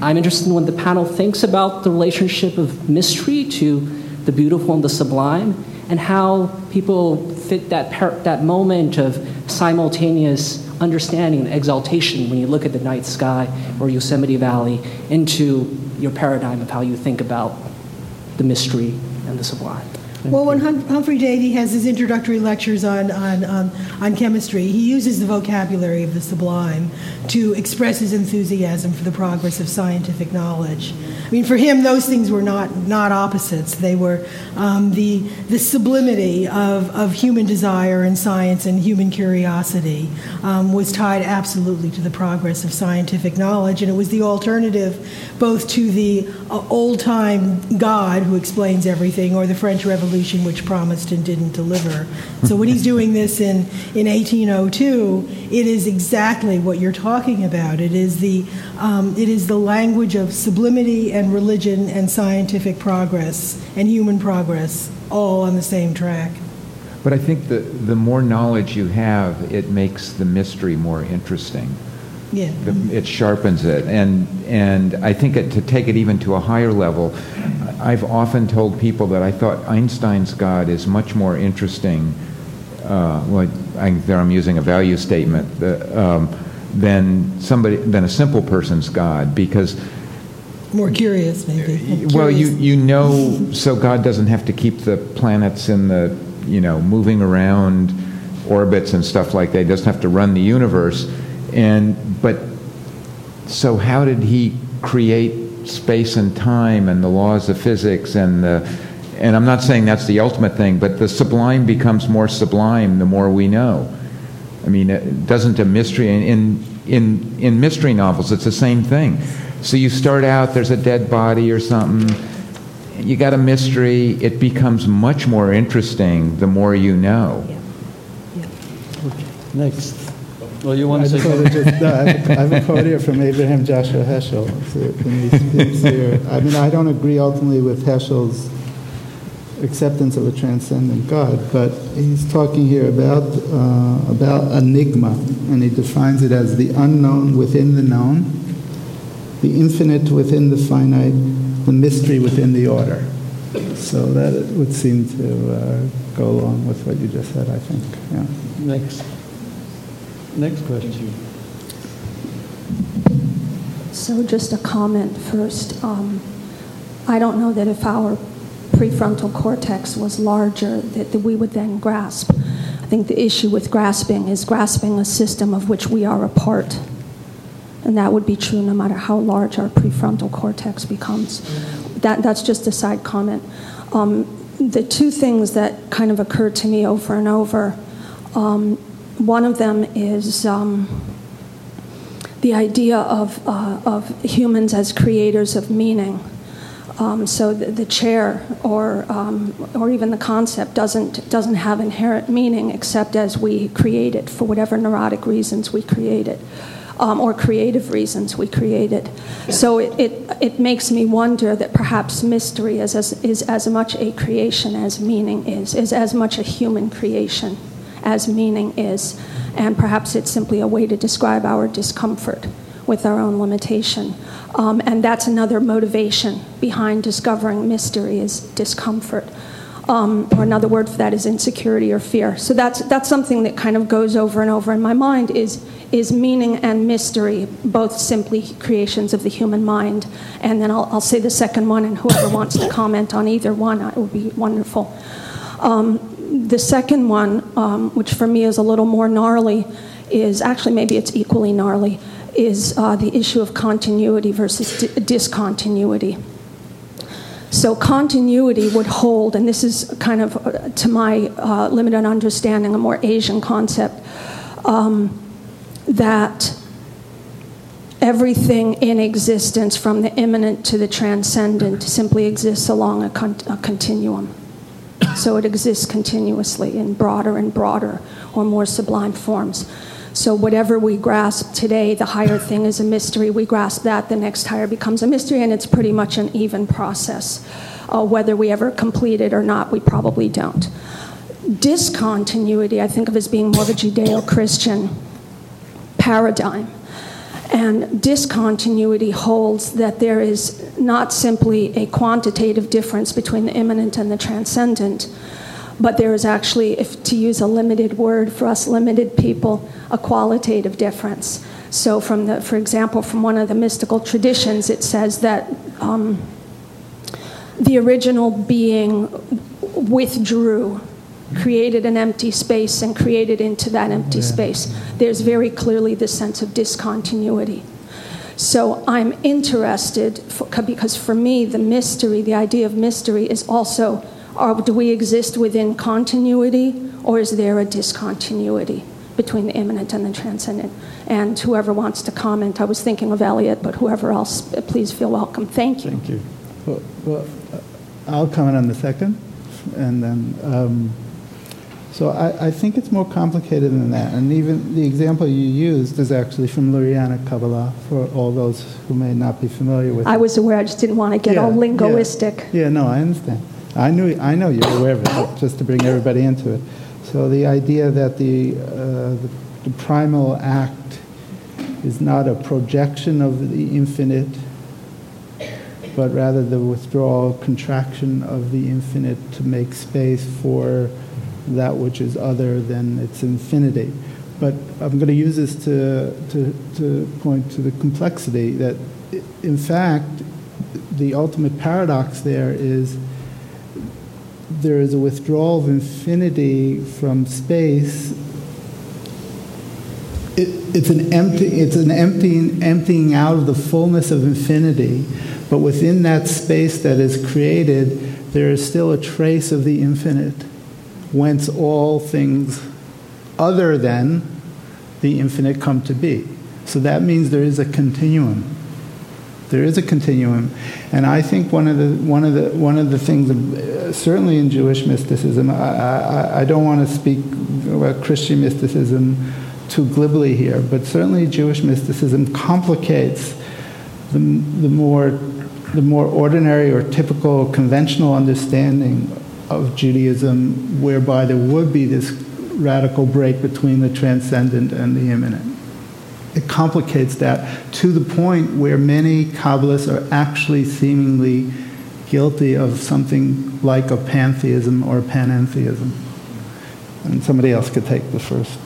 I'm interested in what the panel thinks about the relationship of mystery to the beautiful and the sublime, and how people fit that, par- that moment of simultaneous understanding and exaltation when you look at the night sky or Yosemite Valley into your paradigm of how you think about the mystery and the sublime. Well, when hum- Humphrey Davy has his introductory lectures on, on, um, on chemistry, he uses the vocabulary of the sublime to express his enthusiasm for the progress of scientific knowledge. I mean, for him, those things were not, not opposites. They were um, the, the sublimity of, of human desire and science and human curiosity um, was tied absolutely to the progress of scientific knowledge, and it was the alternative both to the uh, old time God who explains everything or the French Revolution, which promised and didn't deliver. So when he's doing this in, in 1802, it is exactly what you're talking about. It is the, um, it is the language of sublimity and religion and scientific progress and human progress all on the same track. But I think the, the more knowledge you have, it makes the mystery more interesting. Yeah. The- It sharpens it. And, and I think it, to take it even to a higher level, I've often told people that I thought Einstein's God is much more interesting, uh, well, I, there I'm using a value statement, the, um, than somebody, than a simple person's God, because More curious, maybe. well, you, you know, so God doesn't have to keep the planets in the, you know, moving around orbits and stuff like that. He doesn't have to run the universe. And, but, so how did he create space and time and the laws of physics and the, and I'm not saying that's the ultimate thing, but the sublime becomes more sublime the more we know. I mean, it doesn't a mystery in in in mystery novels it's the same thing. So you start out there's a dead body or something, you got a mystery, it becomes much more interesting the more you know. Yeah. Okay. Next. Well, you want I to say wanna just- no, I have a- I have a quote here from Abraham Joshua Heschel. So when he speaks here, I mean, I don't agree ultimately with Heschel's acceptance of a transcendent God, but he's talking here about uh, about enigma, and he defines it as the unknown within the known, the infinite within the finite, the mystery within the order. So that would seem to uh, go along with what you just said, I think. Yeah. Next. Next question. So, just a comment first. Um, I don't know that if our prefrontal cortex was larger, that, that we would then grasp. I think the issue with grasping is grasping a system of which we are a part. And that would be true no matter how large our prefrontal cortex becomes. That, that's just a side comment. Um, the two things that kind of occur to me over and over um, one of them is um, the idea of, uh, of humans as creators of meaning. Um, so the, the, chair or, um, or even the concept doesn't, doesn't have inherent meaning except as we create it for whatever neurotic reasons we create it. Um, or creative reasons we create it. So it, it, it, makes me wonder that perhaps mystery is as, is as much a creation as meaning is, is as much a human creation as meaning is. And perhaps it's simply a way to describe our discomfort with our own limitation. Um, and that's another motivation behind discovering mystery is discomfort. Um, or another word for that is insecurity or fear. So that's, that's something that kind of goes over and over in my mind is, is meaning and mystery, both simply creations of the human mind. And then I'll, I'll say the second one, and whoever wants to comment on either one, it would be wonderful. Um, the second one, um, which for me is a little more gnarly, is actually maybe it's equally gnarly, is uh, the issue of continuity versus di- discontinuity. So, continuity would hold, and this is kind of, uh, to my uh, limited understanding, a more Asian concept, um, that everything in existence, from the immanent to the transcendent, simply exists along a, con- a continuum. So it exists continuously in broader and broader or more sublime forms. So, whatever we grasp today, the higher thing is a mystery. We grasp that, the next higher becomes a mystery, and it's pretty much an even process. Uh, whether we ever complete it or not, we probably don't. Discontinuity, I think of as being more of a Judeo Christian paradigm. And discontinuity holds that there is not simply a quantitative difference between the immanent and the transcendent, but there is actually, if to use a limited word for us limited people, a qualitative difference. So, from the, for example, from one of the mystical traditions, it says that um, the original being withdrew, created an empty space, and created into that empty yeah. space. There's very clearly this sense of discontinuity. So I'm interested for, because for me, the mystery, the idea of mystery, is also or do we exist within continuity, or is there a discontinuity between the immanent and the transcendent? And whoever wants to comment, I was thinking of Elliot, but whoever else, please feel welcome. Thank you. Thank you. Well, well I'll comment on the second, and then. Um, so I, I, think it's more complicated than that. And even the example you used is actually from Lurianic Kabbalah for all those who may not be familiar with I it. was aware, I just didn't want to get yeah, all linguistic. Yeah. yeah, no, I understand. I knew I know you're aware of it, just to bring everybody into it. So the idea that the, uh, the, the primal act is not a projection of the infinite, but rather the withdrawal, contraction of the infinite to make space for that which is other than its infinity. But I'm going to use this to, to, to point to the complexity that, in fact, the ultimate paradox there is there is a withdrawal of infinity from space. It, it's an empty, it's an emptying, emptying out of the fullness of infinity, but within that space that is created, there is still a trace of the infinite, whence all things other than the infinite come to be. So that means there is a continuum. There is a continuum, and I think one of the one of the one of the things, uh, certainly in Jewish mysticism, I, I, I don't want to speak about Christian mysticism too glibly here, but certainly Jewish mysticism complicates the, the more the more ordinary or typical conventional understanding of Judaism, whereby there would be this radical break between the transcendent and the immanent. It complicates that to the point where many Kabbalists are actually seemingly guilty of something like a pantheism or panentheism. And somebody else could take the first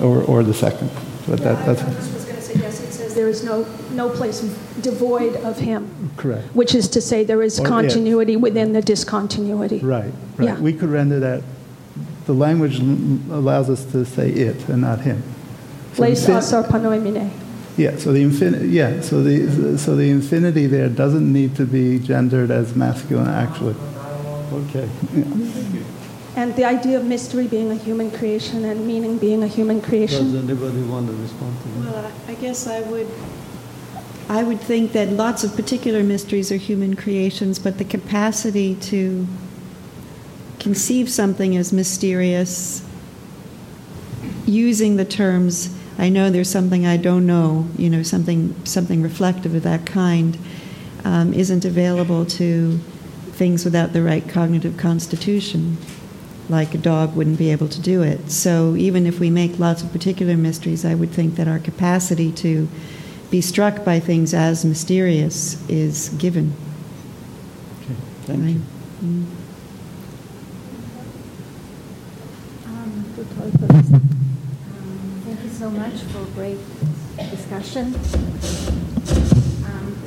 or, or the second. But that, that's. There is no, no place devoid of him. Correct. Which is to say there is Or it. continuity within the discontinuity. Right, right. Yeah. We could render that, the language l- allows us to say it and not him. So Place the- panoimine. Yeah, so the infinity, yeah, so the, so the infinity there doesn't need to be gendered as masculine, actually. Okay. And the idea of mystery being a human creation and meaning being a human creation. Does creation. anybody want to respond to that? Well, I guess I would, I would think that lots of particular mysteries are human creations, but the capacity to conceive something as mysterious using the terms I know there's something I don't know, you know, something something reflective of that kind, um, isn't available to things without the right cognitive constitution. Like a dog wouldn't be able to do it. So even if we make lots of particular mysteries, I would think that our capacity to be struck by things as mysterious is given. Okay, thank Right? you. Mm. Um, Um, Thank you so much for a great discussion.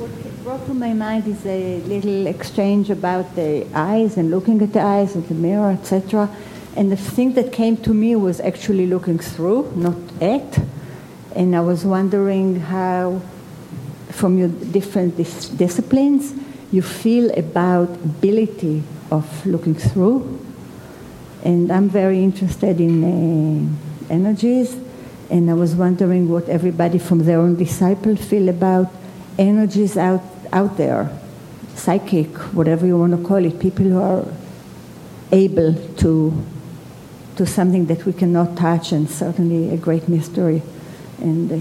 What brought to my mind is a little exchange about the eyes and looking at the eyes of the mirror, etc. And the thing that came to me was actually looking through, not at. And I was wondering how, from your different dis- disciplines, you feel about ability of looking through. And I'm very interested in uh, energies, and I was wondering what everybody from their own disciple feel about energies out, out there, psychic, whatever you want to call it, people who are able to to something that we cannot touch, and certainly a great mystery. And uh,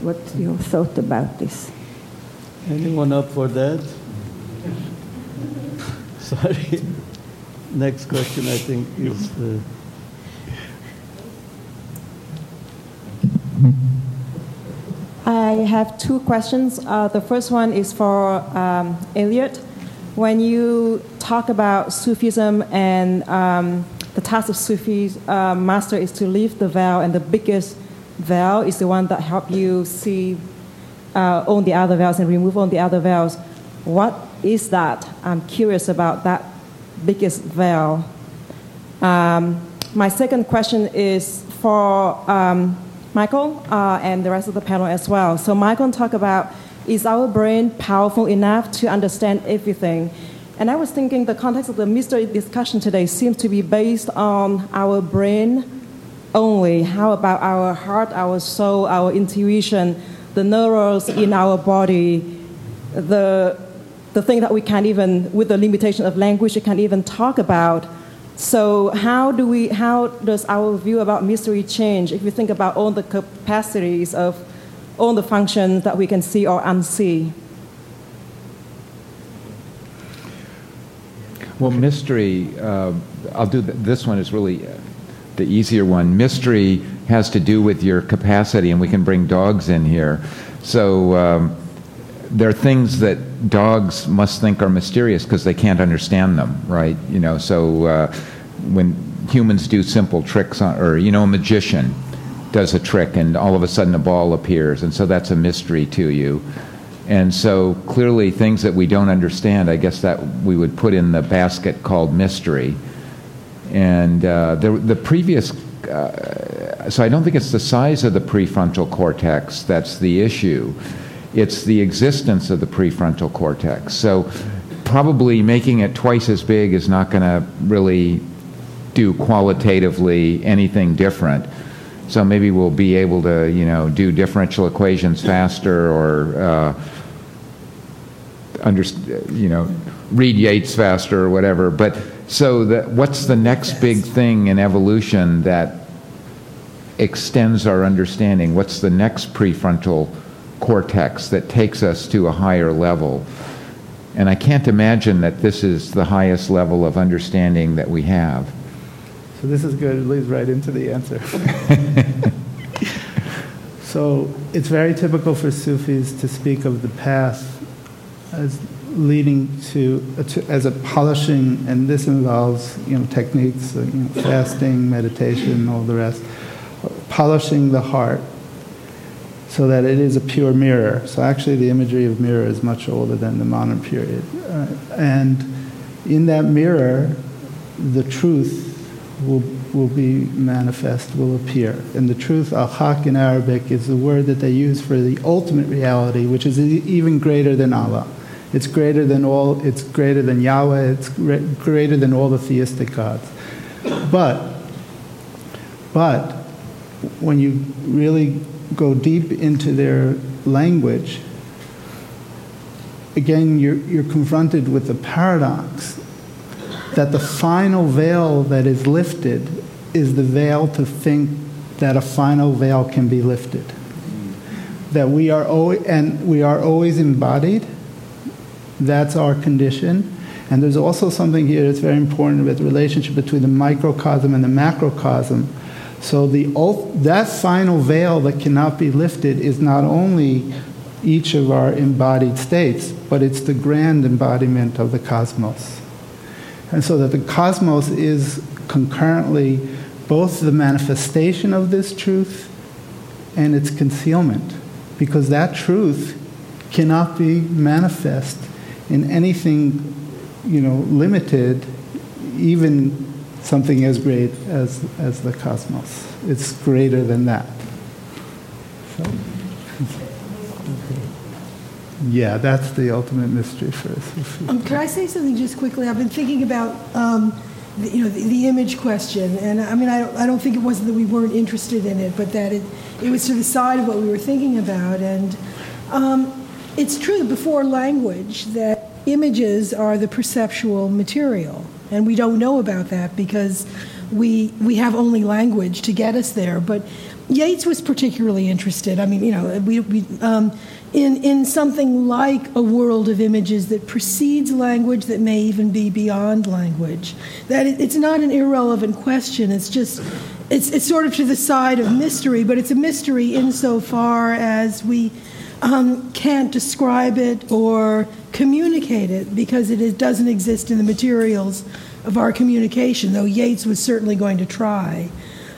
what your thought about this? Anyone up for that? Sorry. Next question, I think, is. Uh, I have two questions. Uh, the first one is for um, Elliot. When you talk about Sufism and um, the task of Sufi uh, master is to lift the veil, and the biggest veil is the one that help you see uh, all the other veils and remove all the other veils. What is that? I'm curious about that biggest veil. Um, my second question is for um, Michael uh, and the rest of the panel as well. So Michael talked about is our brain powerful enough to understand everything? And I was thinking the context of the mystery discussion today seems to be based on our brain only. How about our heart, our soul, our intuition, the neurons in our body, the, the thing that we can't even, with the limitation of language, we can't even talk about? So how do we? How does our view about mystery change if we think about all the capacities of all the functions that we can see or unsee? Well, mystery, uh, I'll do th- this one is really uh, the easier one. Mystery has to do with your capacity, and we can bring dogs in here. So um, there are things that dogs must think are mysterious because they can't understand them, right? You know, so uh, when humans do simple tricks, on, or you know, a magician does a trick, and all of a sudden a ball appears, and so that's a mystery to you. And so clearly, things that we don't understand, I guess that we would put in the basket called mystery. And uh, the, the previous, uh, so I don't think it's the size of the prefrontal cortex that's the issue. It's the existence of the prefrontal cortex. So probably making it twice as big is not going to really do qualitatively anything different. So maybe we'll be able to, you know, do differential equations faster or uh, under, you know, read Yeats faster or whatever. But so that what's the next big thing in evolution that extends our understanding? What's the next prefrontal cortex that takes us to a higher level? And I can't imagine that this is the highest level of understanding that we have. So this is good. It leads right into the answer. so it's very typical for Sufis to speak of the path as leading to, to, as a polishing, and this involves you know techniques, you know, fasting, meditation, all the rest, polishing the heart so that it is a pure mirror. So actually, the imagery of mirror is much older than the modern period, uh, and in that mirror, the truth will will be manifest, will appear. And the truth, al-haq in Arabic, is the word that they use for the ultimate reality, which is even greater than Allah. It's greater than all, it's greater than Yahweh, it's greater than all the theistic gods. But, but, when you really go deep into their language, again, you're, you're confronted with the paradox that the final veil that is lifted is the veil to think that a final veil can be lifted. That we are always, and we are always embodied. That's our condition. And there's also something here that's very important about the relationship between the microcosm and the macrocosm. So the that final veil that cannot be lifted is not only each of our embodied states, but it's the grand embodiment of the cosmos. And so that the cosmos is concurrently both the manifestation of this truth and its concealment, because that truth cannot be manifest in anything, you know, limited, even something as great as, as the cosmos. It's greater than that. So, yeah, that's the ultimate mystery for us. Um, can I say something just quickly? I've been thinking about um, the, you know the, the, image question, and I mean I don't, I don't think it wasn't that we weren't interested in it, but that it it was to the side of what we were thinking about, and um, it's true that before language that images are the perceptual material, and we don't know about that because we we have only language to get us there, but. Yeats was particularly interested. I mean, you know, we, we um, in, in something like a world of images that precedes language, that may even be beyond language. That it, it's not an irrelevant question. It's just, it's, it's sort of to the side of mystery, but it's a mystery insofar as we um, can't describe it or communicate it because it is, doesn't exist in the materials of our communication, though Yeats was certainly going to try.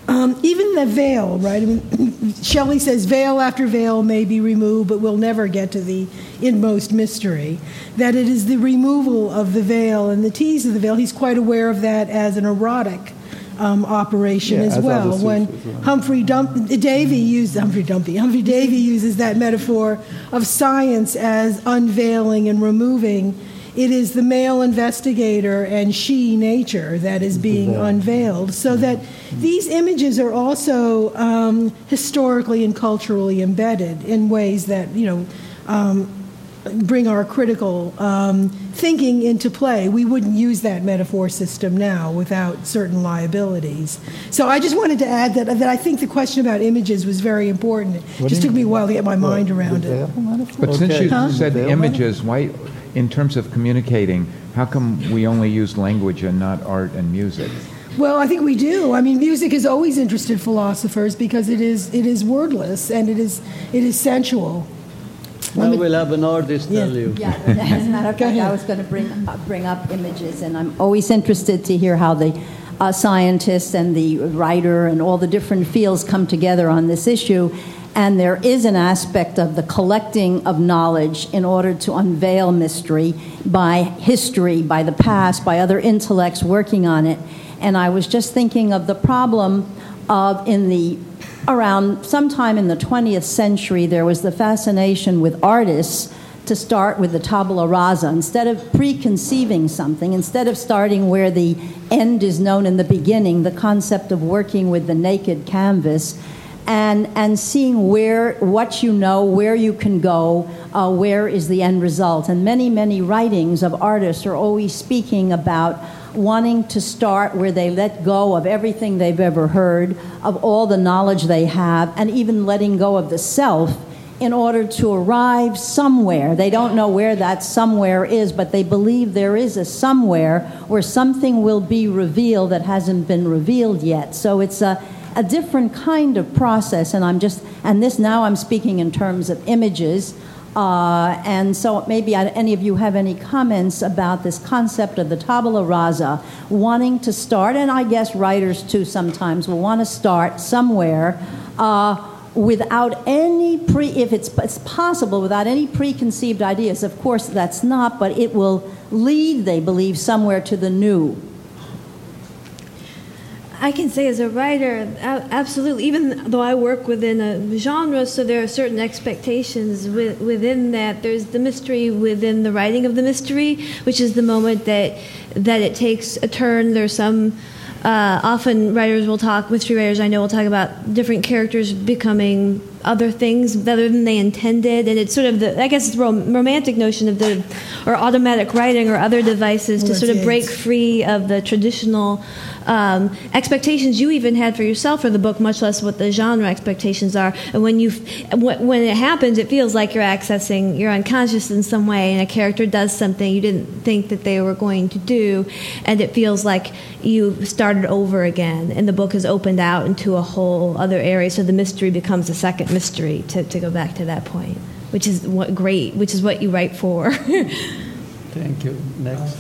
Um, even the veil, right? I mean, Shelley says veil after veil may be removed, but we'll never get to the inmost mystery. That it is the removal of the veil and the tease of the veil. He's quite aware of that as an erotic um, operation yeah, as, as, well. When well. Humphrey Dump- Davy used Humphrey Dumpy, Humphrey Davy uses that metaphor of science as unveiling and removing it is the male investigator and she nature that is being unveiled. So that these images are also um, historically and culturally embedded in ways that, you know, um, bring our critical um, thinking into play. We wouldn't use that metaphor system now without certain liabilities. So I just wanted to add that, that I think the question about images was very important. It just took me a while to get my mind around it. But okay. since you huh? said images, why, in terms of communicating, how come we only use language and not art and music? Well, I think we do. I mean, music has always interested philosophers because it is it is wordless and it is it is sensual. Well, me, we'll have an artist yeah. tell you. Yeah, as a matter of fact, I was going to bring uh, bring up images, and I'm always interested to hear how the uh, scientists and the writer and all the different fields come together on this issue. And there is an aspect of the collecting of knowledge in order to unveil mystery by history, by the past, by other intellects working on it. And I was just thinking of the problem of in the around sometime in the 20th century, there was the fascination with artists to start with the tabula rasa. Instead of preconceiving something, instead of starting where the end is known in the beginning, the concept of working with the naked canvas and, and seeing where, what you know, where you can go, uh, where is the end result. And many, many writings of artists are always speaking about wanting to start where they let go of everything they've ever heard, of all the knowledge they have, and even letting go of the self in order to arrive somewhere. They don't know where that somewhere is, but they believe there is a somewhere where something will be revealed that hasn't been revealed yet. So it's a, a different kind of process, and I'm just, and this now I'm speaking in terms of images. Uh, and so maybe any of you have any comments about this concept of the tabula rasa, wanting to start, and I guess writers too sometimes will want to start somewhere. Uh, without any pre, if it's, it's possible, without any preconceived ideas. Of course, that's not, but it will lead, they believe, somewhere to the new. I can say as a writer, absolutely. Even though I work within a genre, so there are certain expectations within that. There's the mystery within the writing of the mystery, which is the moment that that it takes a turn. There's some uh, often writers will talk, mystery writers I know will talk about different characters becoming other things other than they intended, and it's sort of the I guess it's the romantic notion of the or automatic writing or other devices well, to sort of break free of the traditional um, expectations you even had for yourself for the book, much less what the genre expectations are. And when you when it happens, it feels like you're accessing your unconscious in some way, and a character does something you didn't think that they were going to do, and it feels like you started over again, and the book has opened out into a whole other area. So the mystery becomes a second mystery. To, to go back to that point, which is what great, which is what you write for. Thank you. Next.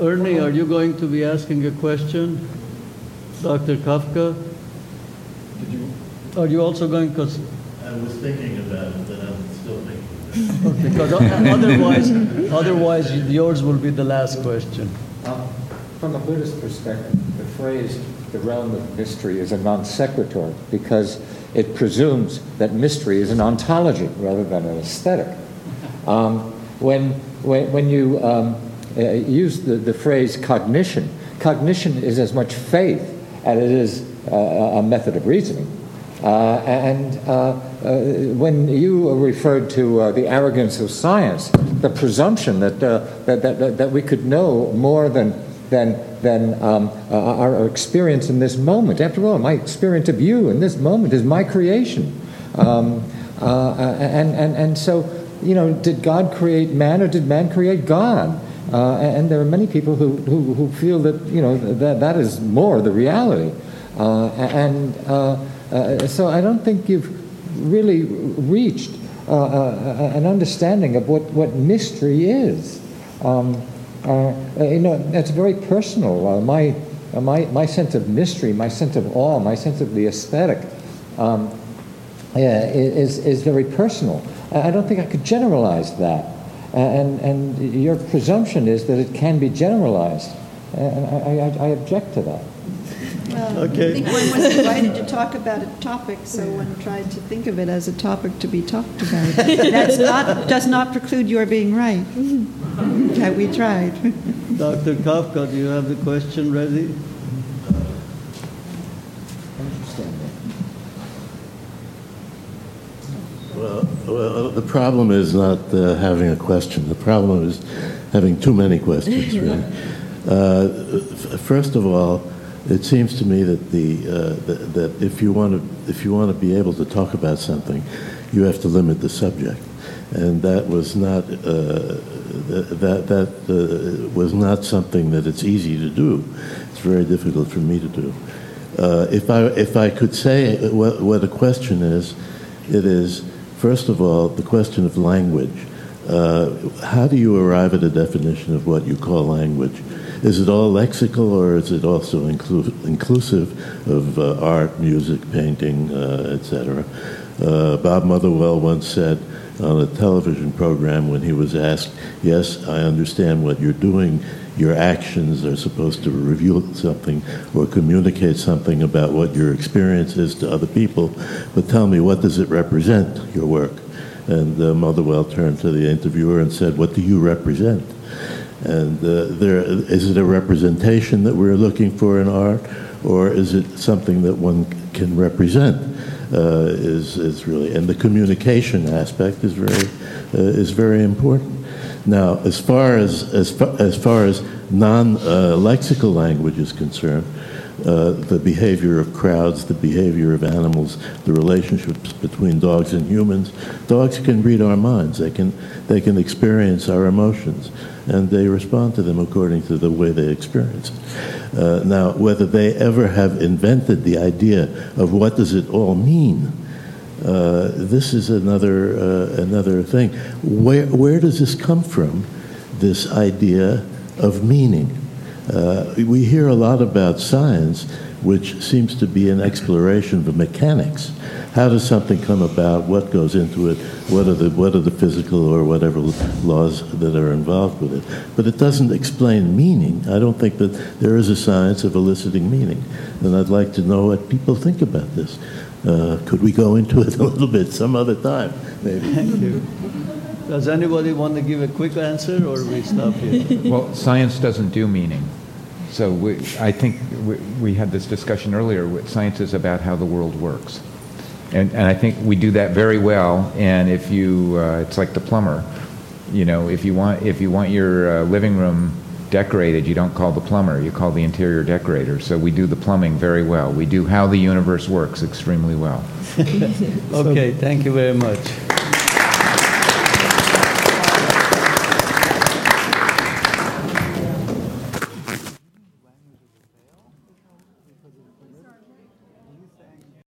Ernie, are you going to be asking a question? Dr. Kafka? Did you? Are you also going? Because I was thinking about it, but I'm still thinking. okay, because otherwise, otherwise yours will be the last question. Uh, from a Buddhist perspective, the phrase "the realm of mystery" is a non sequitur because it presumes that mystery is an ontology rather than an aesthetic. Um, when, when, when you um, uh, use the, the phrase cognition. Cognition is as much faith as it is uh, a method of reasoning. Uh, and uh, uh, when you referred to uh, the arrogance of science, the presumption that, that, that, that, we could know more than, than, than um, our experience in this moment. After all, my experience of you in this moment is my creation. Um, and, and, and so, you know, did God create man or did man create God? Uh, and there are many people who, who, who, feel that, you know, that, that is more the reality. Uh, and uh, uh so I don't think you've really reached uh, uh, an understanding of what, what mystery is. Um, Uh, uh, you know, it's very personal. Uh, my, my, my sense of mystery, my sense of awe, my sense of the aesthetic um, yeah, is, is very personal. I don't think I could generalize that. And, and your presumption is that it can be generalized. And I, I, I object to that. Well, okay. I think one was invited to talk about a topic, so one tried to think of it as a topic to be talked about. That not, does not preclude your being right. That we tried. Dr. Kafka, do you have the question ready? Well, well, the problem is not uh, having a question. The problem is having too many questions. Really. Uh, first of all, it seems to me that the, uh, that, that if you want to if you want to be able to talk about something, you have to limit the subject, and that was not uh, that that uh, was not something that it's easy to do. It's very difficult for me to do. Uh, if I if I could say what, what a question is, it is First of all, the question of language. Uh, how do you arrive at a definition of what you call language? Is it all lexical or is it also inclu- inclusive of uh, art, music, painting, uh, etc.? Bob Motherwell once said on a television program when he was asked, Yes, I understand what you're doing your actions are supposed to reveal something or communicate something about what your experience is to other people. But tell me, what does it represent, your work? And uh, Motherwell turned to the interviewer and said, What do you represent? And uh, there, is it a representation that we're looking for in art, or is it something that one can represent? Uh, is is really and the communication aspect is very uh, is very important. Now, as far as as far as, far as non-lexical language is concerned, uh, the behavior of crowds, the behavior of animals, the relationships between dogs and humans. Dogs can read our minds. They can, they can experience our emotions, and they respond to them according to the way they experience. Uh, now, whether they ever have invented the idea of what does it all mean, uh, this is another uh, another thing. Where where does this come from? This idea of meaning. Uh, we hear a lot about science, which seems to be an exploration of the mechanics. How does something come about? What goes into it? What are the what are the physical or whatever laws that are involved with it? But it doesn't explain meaning. I don't think that there is a science of eliciting meaning, and I'd like to know what people think about this. Uh, could we go into it a little bit some other time, maybe? Thank you. Does anybody want to give a quick answer, or we stop here? well, science doesn't do meaning. So we, I think we, we, had this discussion earlier. Science is about how the world works, and and I think we do that very well. And if you, uh, it's like the plumber, you know, if you want if you want your uh, living room decorated, you don't call the plumber, you call the interior decorator. So we do the plumbing very well. We do how the universe works extremely well. okay, thank you very much.